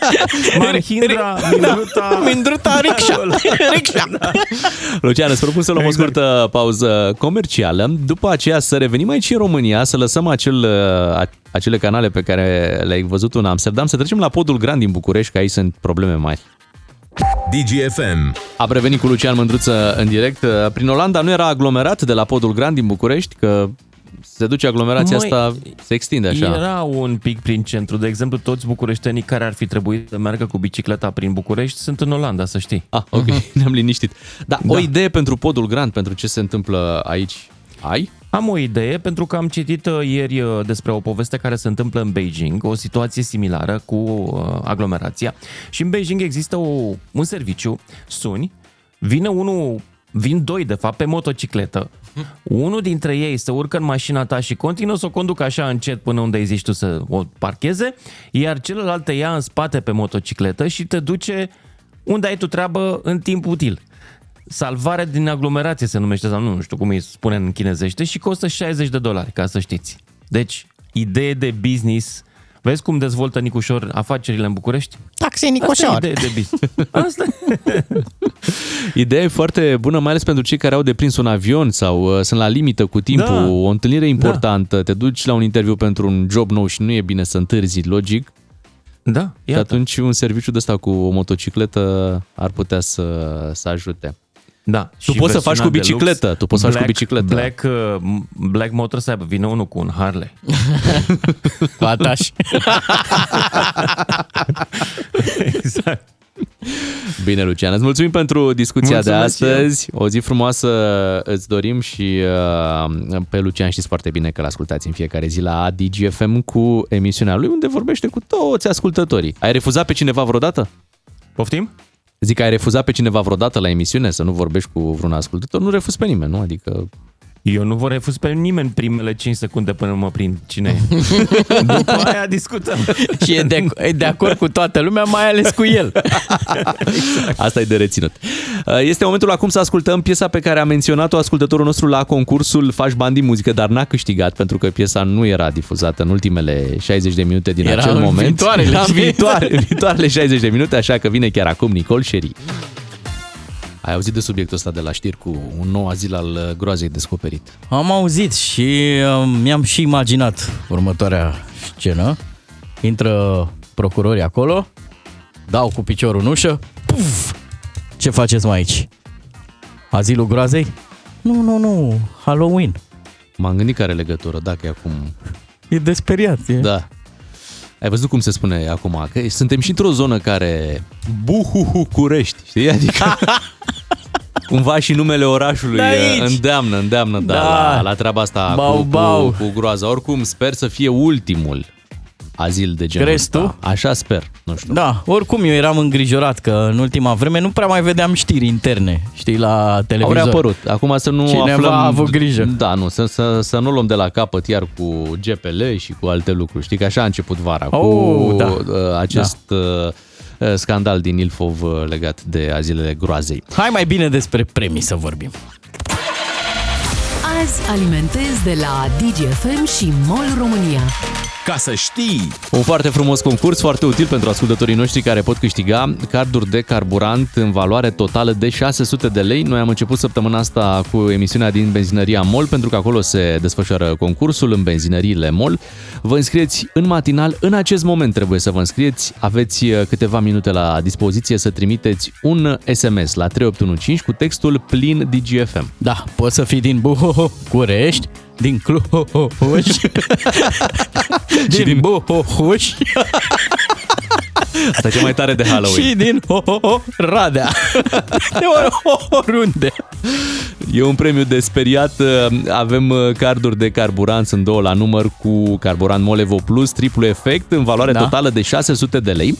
Mahindra, Mindruta... Mindruta Riksha. Riksha. Lucian, îți propun să luăm Exact. o scurtă pauză comercială. După aceea să revenim aici în România, să lăsăm acel, uh, a- acele canale pe care le-ai văzut în Amsterdam, să trecem la podul Grand din București, că aici sunt probleme mari. DGFM. Am revenit cu Lucian Mândruță în direct. Prin Olanda nu era aglomerat de la podul Grand din București, că se duce aglomerația Măi, asta, se extinde așa. Era un pic prin centru. De exemplu, toți bucureștenii care ar fi trebuit să meargă cu bicicleta prin București sunt în Olanda, să știi. Ah, ok, ne-am liniștit. Da, da, o idee pentru podul Grand, pentru ce se întâmplă aici. Ai? Am o idee pentru că am citit uh, ieri uh, despre o poveste care se întâmplă în Beijing, o situație similară cu uh, aglomerația. Și în Beijing există o, un serviciu, suni, vine unul, vin doi de fapt pe motocicletă, unul dintre ei se urcă în mașina ta și continuă să o conducă așa încet până unde îi zici tu să o parcheze, iar celălalt te ia în spate pe motocicletă și te duce unde ai tu treabă în timp util. Salvare din aglomerație se numește, sau nu, nu știu cum îi spune în chinezește, și costă 60 de dolari, ca să știți. Deci, idee de business. Vezi cum dezvoltă Nicușor afacerile în București? Taxi Asta e Nicușor. idee de business. Asta Ideea e foarte bună, mai ales pentru cei care au de prins un avion sau uh, sunt la limită cu timpul, Da. o întâlnire importantă, te duci la un interviu pentru un job nou și nu e bine să întârzi, logic. Da, Și atunci un serviciu de ăsta cu o motocicletă ar putea să, să ajute. Da. Tu poți să faci cu bicicletă, tu poți să faci cu bicicletă. Black, uh, Black Motor să aibă, vine unul cu un Harley. Cu ataș. exact. Bine, Lucian, îți mulțumim pentru discuția Mulțumesc de astăzi. O zi frumoasă îți dorim și uh, pe Lucian știți foarte bine că l-ascultați în fiecare zi la DGFM cu emisiunea lui unde vorbește cu toți ascultătorii. Ai refuzat pe cineva vreodată? Poftim? Zic că ai refuzat pe cineva vreodată la emisiune să nu vorbești cu vreun ascultător? Nu refuz pe nimeni, nu? Adică Eu nu vor refuz pe nimeni primele 5 secunde până mă prind cine e. După aia discutăm. și e de, e de acord cu toată lumea, mai ales cu el. Asta e de reținut. Este momentul acum să ascultăm piesa pe care a menționat-o ascultătorul nostru la concursul Faci bani din muzică, dar n-a câștigat pentru că piesa nu era difuzată în ultimele 60 de minute din Era acel în moment. viitoarele Era în 60. viitoare, în viitoarele 60 de minute, așa că vine chiar acum Nicol Sherry. Ai auzit de subiectul ăsta de la știri cu un nou azil al uh, groazei descoperit. Am auzit și uh, mi-am și imaginat următoarea scenă. Intră procurorii acolo, dau cu piciorul în ușă, puf! Ce faceți mai aici? Azilul groazei? Nu, nu, nu, Halloween. M-am gândit că are legătură, dacă e acum... E desperiat. E. Da. Ai văzut cum se spune acum? Că suntem și într-o zonă care buhuhu curești, știi? Adică cumva și numele orașului De aici. îndeamnă, îndeamnă da, Da. La, la treaba asta Bau, cu, bau. Cu, cu groaza. Oricum, sper să fie ultimul azil de genul Crezi ăsta. tu? Așa sper, nu știu. Da, oricum eu eram îngrijorat că în ultima vreme nu prea mai vedeam știri interne, știi, la Au televizor. reapărut. Acum să nu Cineva aflăm... a avut grijă. Da, nu, să, să, să nu luăm de la capăt iar cu GPL și cu alte lucruri. Știi că așa a început vara, Oh, cu da. uh, acest uh, scandal din Ilfov uh, legat de azilele groazei. Hai mai bine despre premii să vorbim. Azi alimentez de la DGFM și MOL România. Ca să știi! Un foarte frumos concurs, foarte util pentru ascultătorii noștri care pot câștiga carduri de carburant în valoare totală de 600 de lei. Noi am început săptămâna asta cu emisiunea din benzinăria MOL, pentru că acolo se desfășoară concursul în benzinăriile MOL. Vă înscrieți în matinal, în acest moment trebuie să vă înscrieți. Aveți uh, câteva minute la dispoziție să trimiteți un SMS la 3815 cu textul plin DGFM. Da, poți să fii din București, din Cluj, din, din Buhuș Asta e cea mai tare de Halloween. și din Radea. De oriunde. E un premiu de speriat. Avem uh, carduri de carburant, sunt două la număr cu carburant Molevo Plus, triplu efect, în valoare Da. totală de 600 de lei.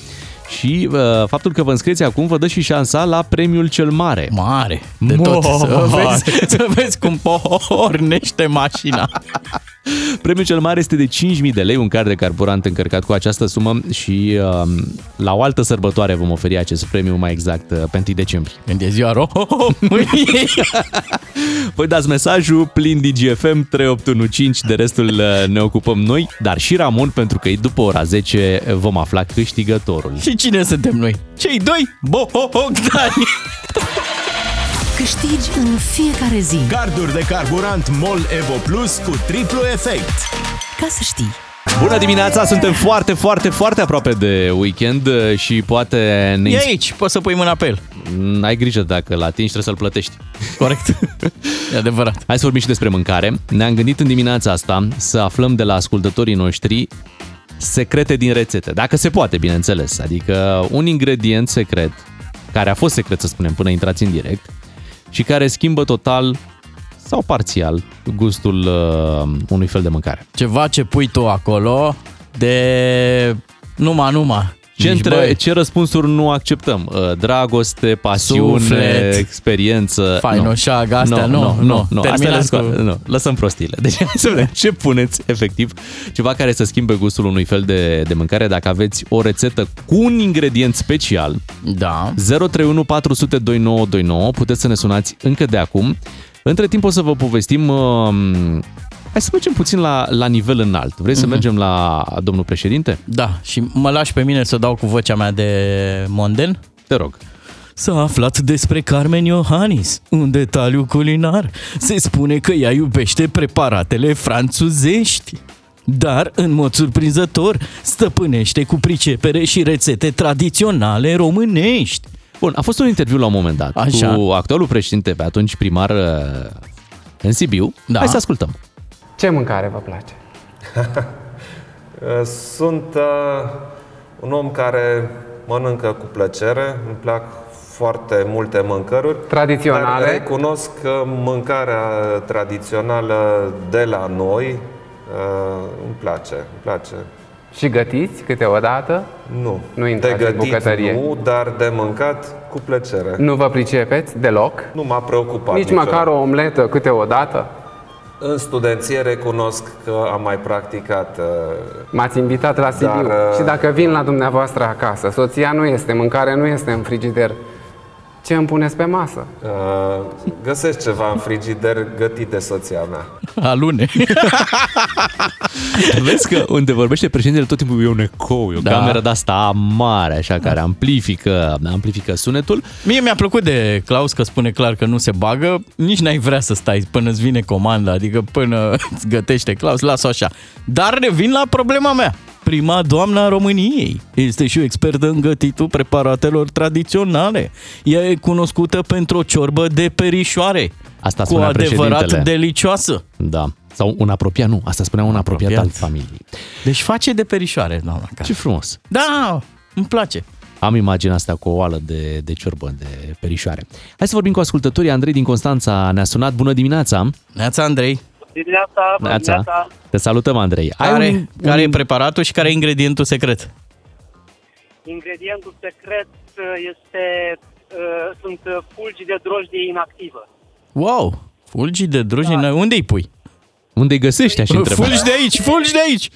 Și uh, faptul că vă înscrieți acum vă dă și șansa la premiul cel mare. Mare, de tot. Să vezi, să vezi cum pornește mașina. Premiul cel mare este de 5.000 de lei, un card de carburant încărcat cu această sumă și uh, la o altă sărbătoare vom oferi acest premiu mai exact uh, pe 1 decembrie. Când e ziua României. Voi dați mesajul plin DGFM 3815, de restul uh, ne ocupăm noi, dar și Ramon, pentru că după ora 10 vom afla câștigătorul. Și cine suntem noi? Cei doi Bogdani. Câștigi în fiecare zi. Carduri de carburant MOL Evo Plus cu triplu efect. Ca să știi. Bună dimineața, suntem foarte, foarte, foarte aproape de weekend uh, și poate ne... E aici, poți să pui mâna pe el. Mm, Ai grijă dacă la atingi trebuie să-l plătești. Corect. E adevărat. Hai să vorbim și despre mâncare. Ne-am gândit în dimineața asta să aflăm de la ascultătorii noștri secrete din rețete. Dacă se poate, bineînțeles. Adică un ingredient secret, care a fost secret, să spunem, până intrați în direct, și care schimbă total sau parțial gustul uh, unui fel de mâncare. Ceva ce pui tu acolo de numai, numai. Ce, Zici, între, băi, ce răspunsuri nu acceptăm? Uh, Dragoste, pasiune, Suflet, experiență. fainoșag, astea, nu, nu, nu. nu, nu. Astea Terminați le sco- cu- nu. Lăsăm prostiile. Deci hai să vedem ce puneți efectiv. Ceva care să schimbe gustul unui fel de, de mâncare. Dacă aveți o rețetă cu un ingredient special, da. 031 400 2929, puteți să ne sunați încă de acum. Între timp o să vă povestim uh, Hai să mergem puțin la, la nivel înalt. Vrei să Mhm. mergem la domnul președinte? Da, și mă lași pe mine să dau cu vocea mea de monden? Te rog. S-a aflat despre Carmen Iohannis, un detaliu culinar. Se spune că ea iubește preparatele franțuzești. Dar, în mod surprinzător, stăpânește cu pricepere și rețete tradiționale românești. Bun, a fost un interviu la un moment dat Așa. cu actualul președinte, pe atunci primar uh, în Sibiu. Da. Hai să ascultăm. Ce mâncare vă place? Sunt uh, un om care mănâncă cu plăcere, îmi plac foarte multe mâncăruri. Tradiționale? Dar recunosc că mâncarea tradițională de la noi uh, îmi place, îmi place. Și gătiți câteodată? Nu. Nu De intrați în gătit bucătărie? nu, dar de mâncat cu plăcere. Nu vă pricepeți deloc? Nu m-a preocupat Nici niciodată. măcar o omletă câteodată? În studenție recunosc că am mai practicat. uh, M-ați invitat la Sibiu Dar, uh, și dacă vin la dumneavoastră acasă, soția nu este, mâncare nu este în frigider, ce îmi puneți pe masă? Uh, găsesc ceva în frigider gătit de soția mea. Alune. Vezi că unde vorbește președintele tot timpul e un ecou, e o Da. da. cameră de asta mare, așa, care amplifică, amplifică sunetul. Mie mi-a plăcut de Claus că spune clar că nu se bagă, nici n-ai vrea să stai până îți vine comanda, adică până îți gătește Claus, las-o așa. Dar revin la problema mea. Prima doamna a României este și o expertă în gătitul preparatelor tradiționale. Ea e cunoscută pentru o ciorbă de perișoare. Asta cu spunea adevărat președintele. delicioasă. Da. Sau un apropiat, nu, asta spunea un apropiat, Apropiat. al familiei. Deci face de perișoare, doamna. Ce frumos. Da, îmi place. Am imaginea asta cu o oală de, de ciorbă de perișoare. Hai să vorbim cu ascultătorii. Andrei din Constanța ne-a sunat. Bună dimineața! Neața, Andrei. Dimineața, bună Neața. dimineața. Te salutăm, Andrei. Care, un, care un... e preparatul și care e ingredientul secret? Ingredientul secret uh, este, uh, sunt uh, fulgi de drojdie inactivă. Wow! Fulgi de drugi, da. unde îi pui? Unde îi găsești, aș întreba. Fulgi de aici, fulgi de aici!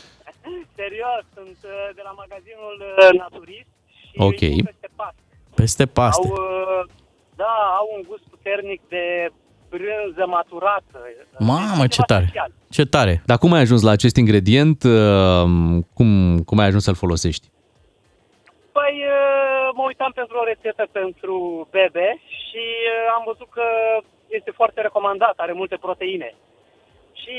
Serios, sunt uh, de la magazinul uh, Naturist și Ok. îi pun peste paste. Peste paste. Au, uh, da, au un gust puternic de brânză maturată. Mamă, ce tare! Ce tare! Dar cum ai ajuns la acest ingredient? Uh, Cum, cum ai ajuns să-l folosești? Păi, uh, mă uitam pentru o rețetă pentru bebe și uh, am văzut că este foarte recomandat, are multe proteine. Și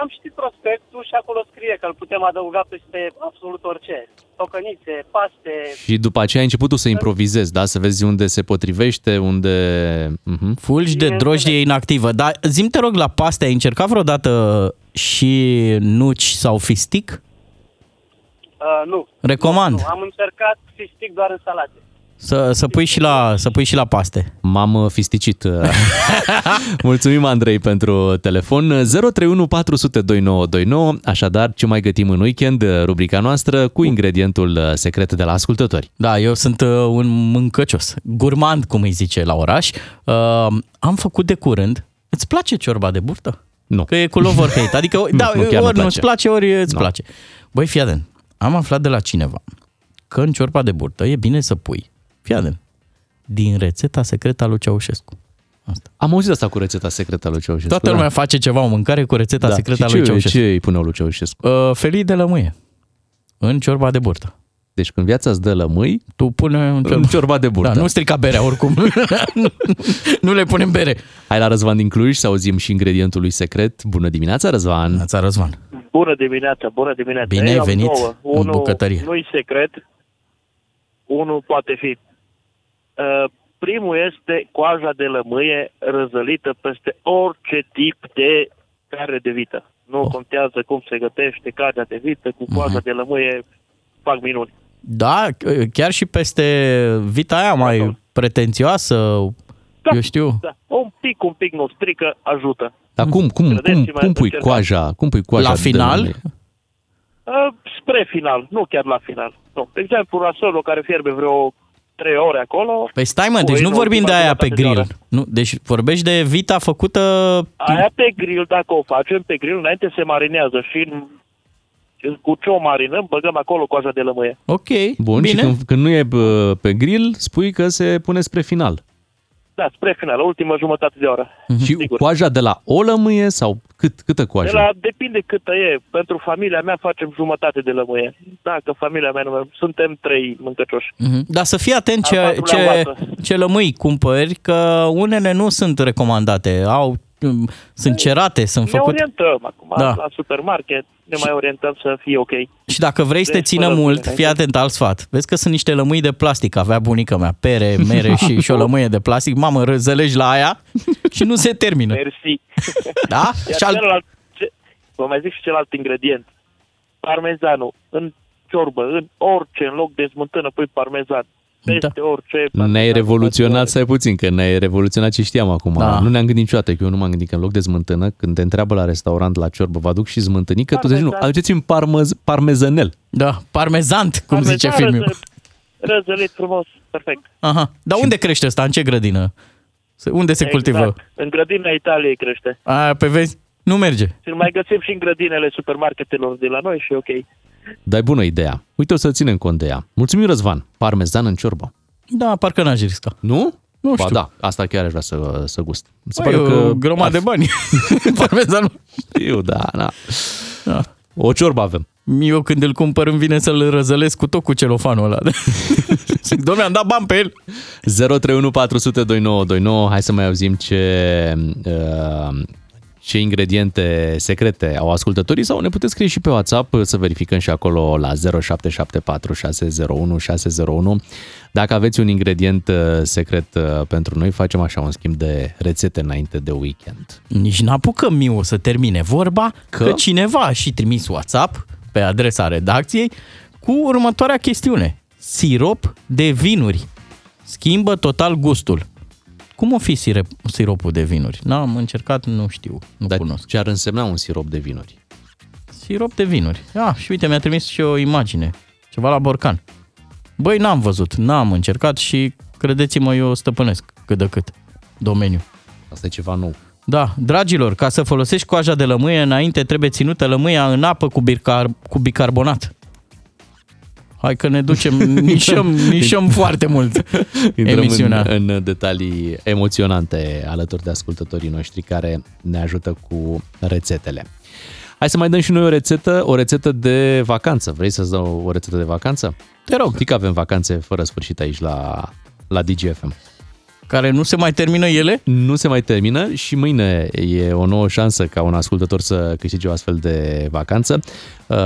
am citit prospectul și acolo scrie că îl putem adăuga peste absolut orice. Tocănițe, paste. Și după aceea ai început tu să improvizezi, da? Să vezi unde se potrivește, unde... Uh-huh. Fulgi de drojdie inactivă. Dar zim te rog, la paste ai încercat vreodată și nuci sau fistic? Uh, nu. Recomand. Nu, am încercat fistic doar în salate. Să, să, pui și la, să pui și la paste. M-am uh, fisticit. Mulțumim, Andrei, pentru telefon. 031 400 2929. Așadar, ce mai gătim în weekend? Rubrica noastră cu ingredientul uh, secret de la ascultători. Da, eu sunt uh, un mâncăcios, gurmand, cum îi zice la oraș. Uh, am făcut de curând. Îți place ciorba de burtă? Nu. Că e cu love or hate. Adică, Nu, da, nu, chiar nu ori place. nu-ți place, ori îți Nu. place. Băi, fii atent. Am aflat de la cineva că în ciorba de burtă e bine să pui, fii atent, din rețeta secretă a lui Ceaușescu. Am auzit asta cu rețeta secretă a lui Ceaușescu. Toată da. lumea face ceva, o mâncare cu rețeta Da. secretă a Și lui ce, Ceaușescu. ce îi puneau lui Ceaușescu? Uh, felii de lămâie. În ciorba de burtă. Deci când viața îți dă lămâi, tu pune în în ciorba de burtă. Da, nu strica berea oricum. nu, nu le punem bere. Hai la Răzvan din Cluj să auzim și ingredientul lui secret. Bună dimineața, Răzvan! Bună dimineața, Răzvan! Bună dimineața, bună dimineața. Bine ai Eu am venit două. în Unul bucătărie. Nu-i secret, unul poate fi. Uh, primul este coaja de lămâie răzălită peste orice tip de carne de vită. Nu Oh. contează cum se gătește carnea de vită, cu Mhm. coaja de lămâie fac minuni. Da, chiar și peste vita aia mai pretențioasă, Eu știu. Da, un pic, un pic nu strică, ajută. Dar cum, cum, cum, Credeți-mă, cum pui încercam. coaja, cum pui coaja La de final? lămâie? Uh, spre final, nu chiar la final. Nu. De exemplu, rasolul care fierbe vreo 3 ore acolo. Păi stai mă, pui deci nu în vorbim de ultima aia pe jumătate de grill. oră. Nu, deci vorbești de vita făcută... Aia pe grill, dacă o facem pe grill, înainte se marinează și în, cu ce o marinăm, băgăm acolo coaja de lămâie. Ok, Bun, bine. și când, când nu e bă, pe grill, spui că se pune spre final. Da, spre final, ultima jumătate de oră. Și coaja de la o lămâie sau cât, câtă De coajă? la, depinde câtă e. Pentru familia mea facem jumătate de lămâie. Dacă familia mea nu suntem trei mâncăcioși. Mhm. Dar să fii atent Al ce, patrulea ce, oată. ce lămâi cumpări, că unele nu sunt recomandate. Au, sunt cerate, sunt Ne făcute. orientăm acum Da. la supermarket, ne mai orientăm să fie ok. Și dacă vrei să te Deci, țină fără mult, pâine, fii atent alt sfat. Vezi că sunt niște lămâi de plastic, avea bunica mea, pere, mere și, și o lămâie de plastic. Mamă, răzălești la aia și nu se termină. Mersi. Da? Iar Și al- celălalt, ce, vă mai zic și celălalt ingredient. Parmezanul. În ciorbă, în orice, în loc de smântână, pui parmezan. Peste da. orice. Ne-ai revoluționat, stai puțin, că ne-ai revoluționat ce știam acum. Da. Nu ne-am gândit niciodată, că eu nu m-am gândit că în loc de smântână, când te întreabă la restaurant la ciorbă, vă aduc și smântânică, tu zici, nu, Parmezan. aduceți-mi parmez, parmezanel. Da, parmezant, cum zice Parmezan filmul. răză- Răzălit frumos, perfect. Aha. Dar unde crește ăsta? În ce grădină? Se- Unde se cultivă? Exact. În grădina Italiei crește. Aia, pe vezi? Nu merge. Și îl mai găsim și în grădinele supermarketelor de la noi și e ok. Dai bună ideea. Uite, o să ținem cont de ea. Mulțumim, Răzvan. Parmezan în ciorbă. Da, parcă n-aș risca. Nu? Nu Ba știu. da, asta chiar aș vrea să, să gust. Mi Se Păi, pare o că grămadă de bani. Parmezanul. Știu, da, da. Da. O ciorbă avem. Eu când îl cumpăr îmi vine să-l răzălesc cu tot cu celofanul ăla. Zic, domnule, am dat bani pe el. 031 400 2929. Hai să mai auzim ce, uh, ce ingrediente secrete au ascultătorii sau ne puteți scrie și pe WhatsApp să verificăm și acolo la 0774 601 601. Dacă aveți un ingredient uh, secret uh, pentru noi, facem așa un schimb de rețete înainte de weekend. Nici n-apucăm Miu să termine vorba că, Că? că cineva a și trimis WhatsApp pe adresa redacției cu următoarea chestiune. Sirop de vinuri. Schimbă total gustul. Cum o fi sirop, siropul de vinuri? N-am încercat, nu știu, nu Dar cunosc. ce ar însemna un sirop de vinuri? Sirop de vinuri. Ah, și uite, mi-a trimis și o imagine. Ceva la borcan. Băi, n-am văzut, n-am încercat și credeți-mă, eu stăpânesc cât de cât domeniu. Asta e ceva nou. Da, dragilor, ca să folosești coaja de lămâie, înainte trebuie ținută lămâia în apă cu, bicar- cu bicarbonat. Hai că ne ducem, nișăm, nișăm foarte mult Intrăm emisiunea. în, în detalii emoționante alături de ascultătorii noștri care ne ajută cu rețetele. Hai să mai dăm și noi o rețetă, o rețetă de vacanță. Vrei să-ți dau o rețetă de vacanță? Te rog. Știi că avem vacanțe fără sfârșit aici la, la DGFM. Care nu se mai termină ele? Nu se mai termină și mâine e o nouă șansă ca un ascultător să câștige o astfel de vacanță. Uh,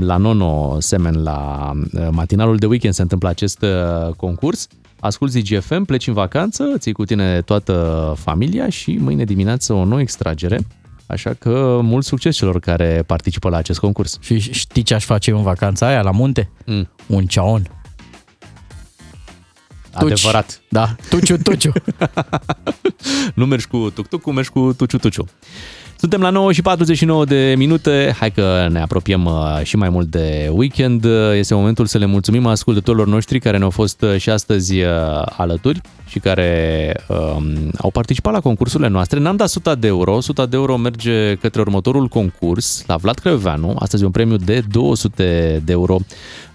La Nono Semen, la uh, matinalul de weekend se întâmplă acest uh, concurs. Asculți DGFM, pleci în vacanță, ții cu tine toată familia și mâine dimineață o nouă extragere. Așa că mult succes celor care participă la acest concurs. Și știi ce aș face eu în vacanța aia la munte? Mm. Un ceaon. Tuci. Adevărat. Da, tuciu, tuciu. nu mergi cu tuc-tuc, mergi cu tuciu-tuciu. Suntem la 9 și 49 de minute, hai că ne apropiem uh, și mai mult de weekend. Uh, Este momentul să le mulțumim ascultătorilor noștri care ne-au fost uh, și astăzi uh, alături și care um, au participat la concursurile noastre. N-am dat 100 de euro, 100 de euro merge către următorul concurs la Vlad Crăveanu. Astăzi e un premiu de 200 de euro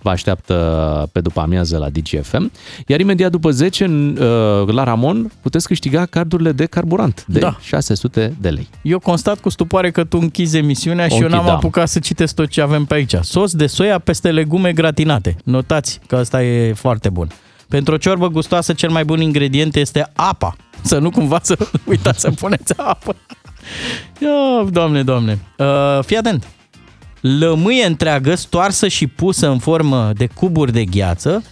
vă așteaptă pe după amiază la DGFM. Iar imediat după 10, în, uh, la Ramon, puteți câștiga cardurile de carburant de Da. 600 de lei. Eu constat cu stupoare că tu închizi emisiunea și O eu n-am închidam. apucat să citesc tot ce avem pe aici. Sos de soia peste legume gratinate. Notați că asta e foarte bun. Pentru o ciorbă gustoasă, cel mai bun ingredient este apa. Să nu cumva să uitați să puneți apă. Ia, doamne, doamne. Uh, fii atent. Lămâie întreagă, stoarsă și pusă în formă de cuburi de gheață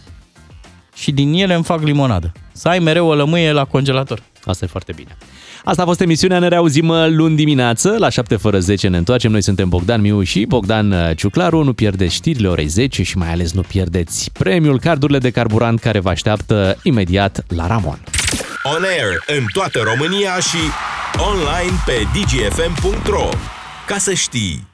și din ele îmi fac limonadă. Să ai mereu o lămâie la congelator. Asta e foarte bine. Asta a fost emisiunea, ne reauzim uh, luni dimineață, la 7 fără 10 ne întoarcem. Noi suntem Bogdan Miu și Bogdan uh, Ciuclaru. Nu pierdeți știrile orei 10 și mai ales nu pierdeți premiul, cardurile de carburant care vă așteaptă imediat la Ramon. on air în toată România și online pe dgfm.ro. Ca să știi!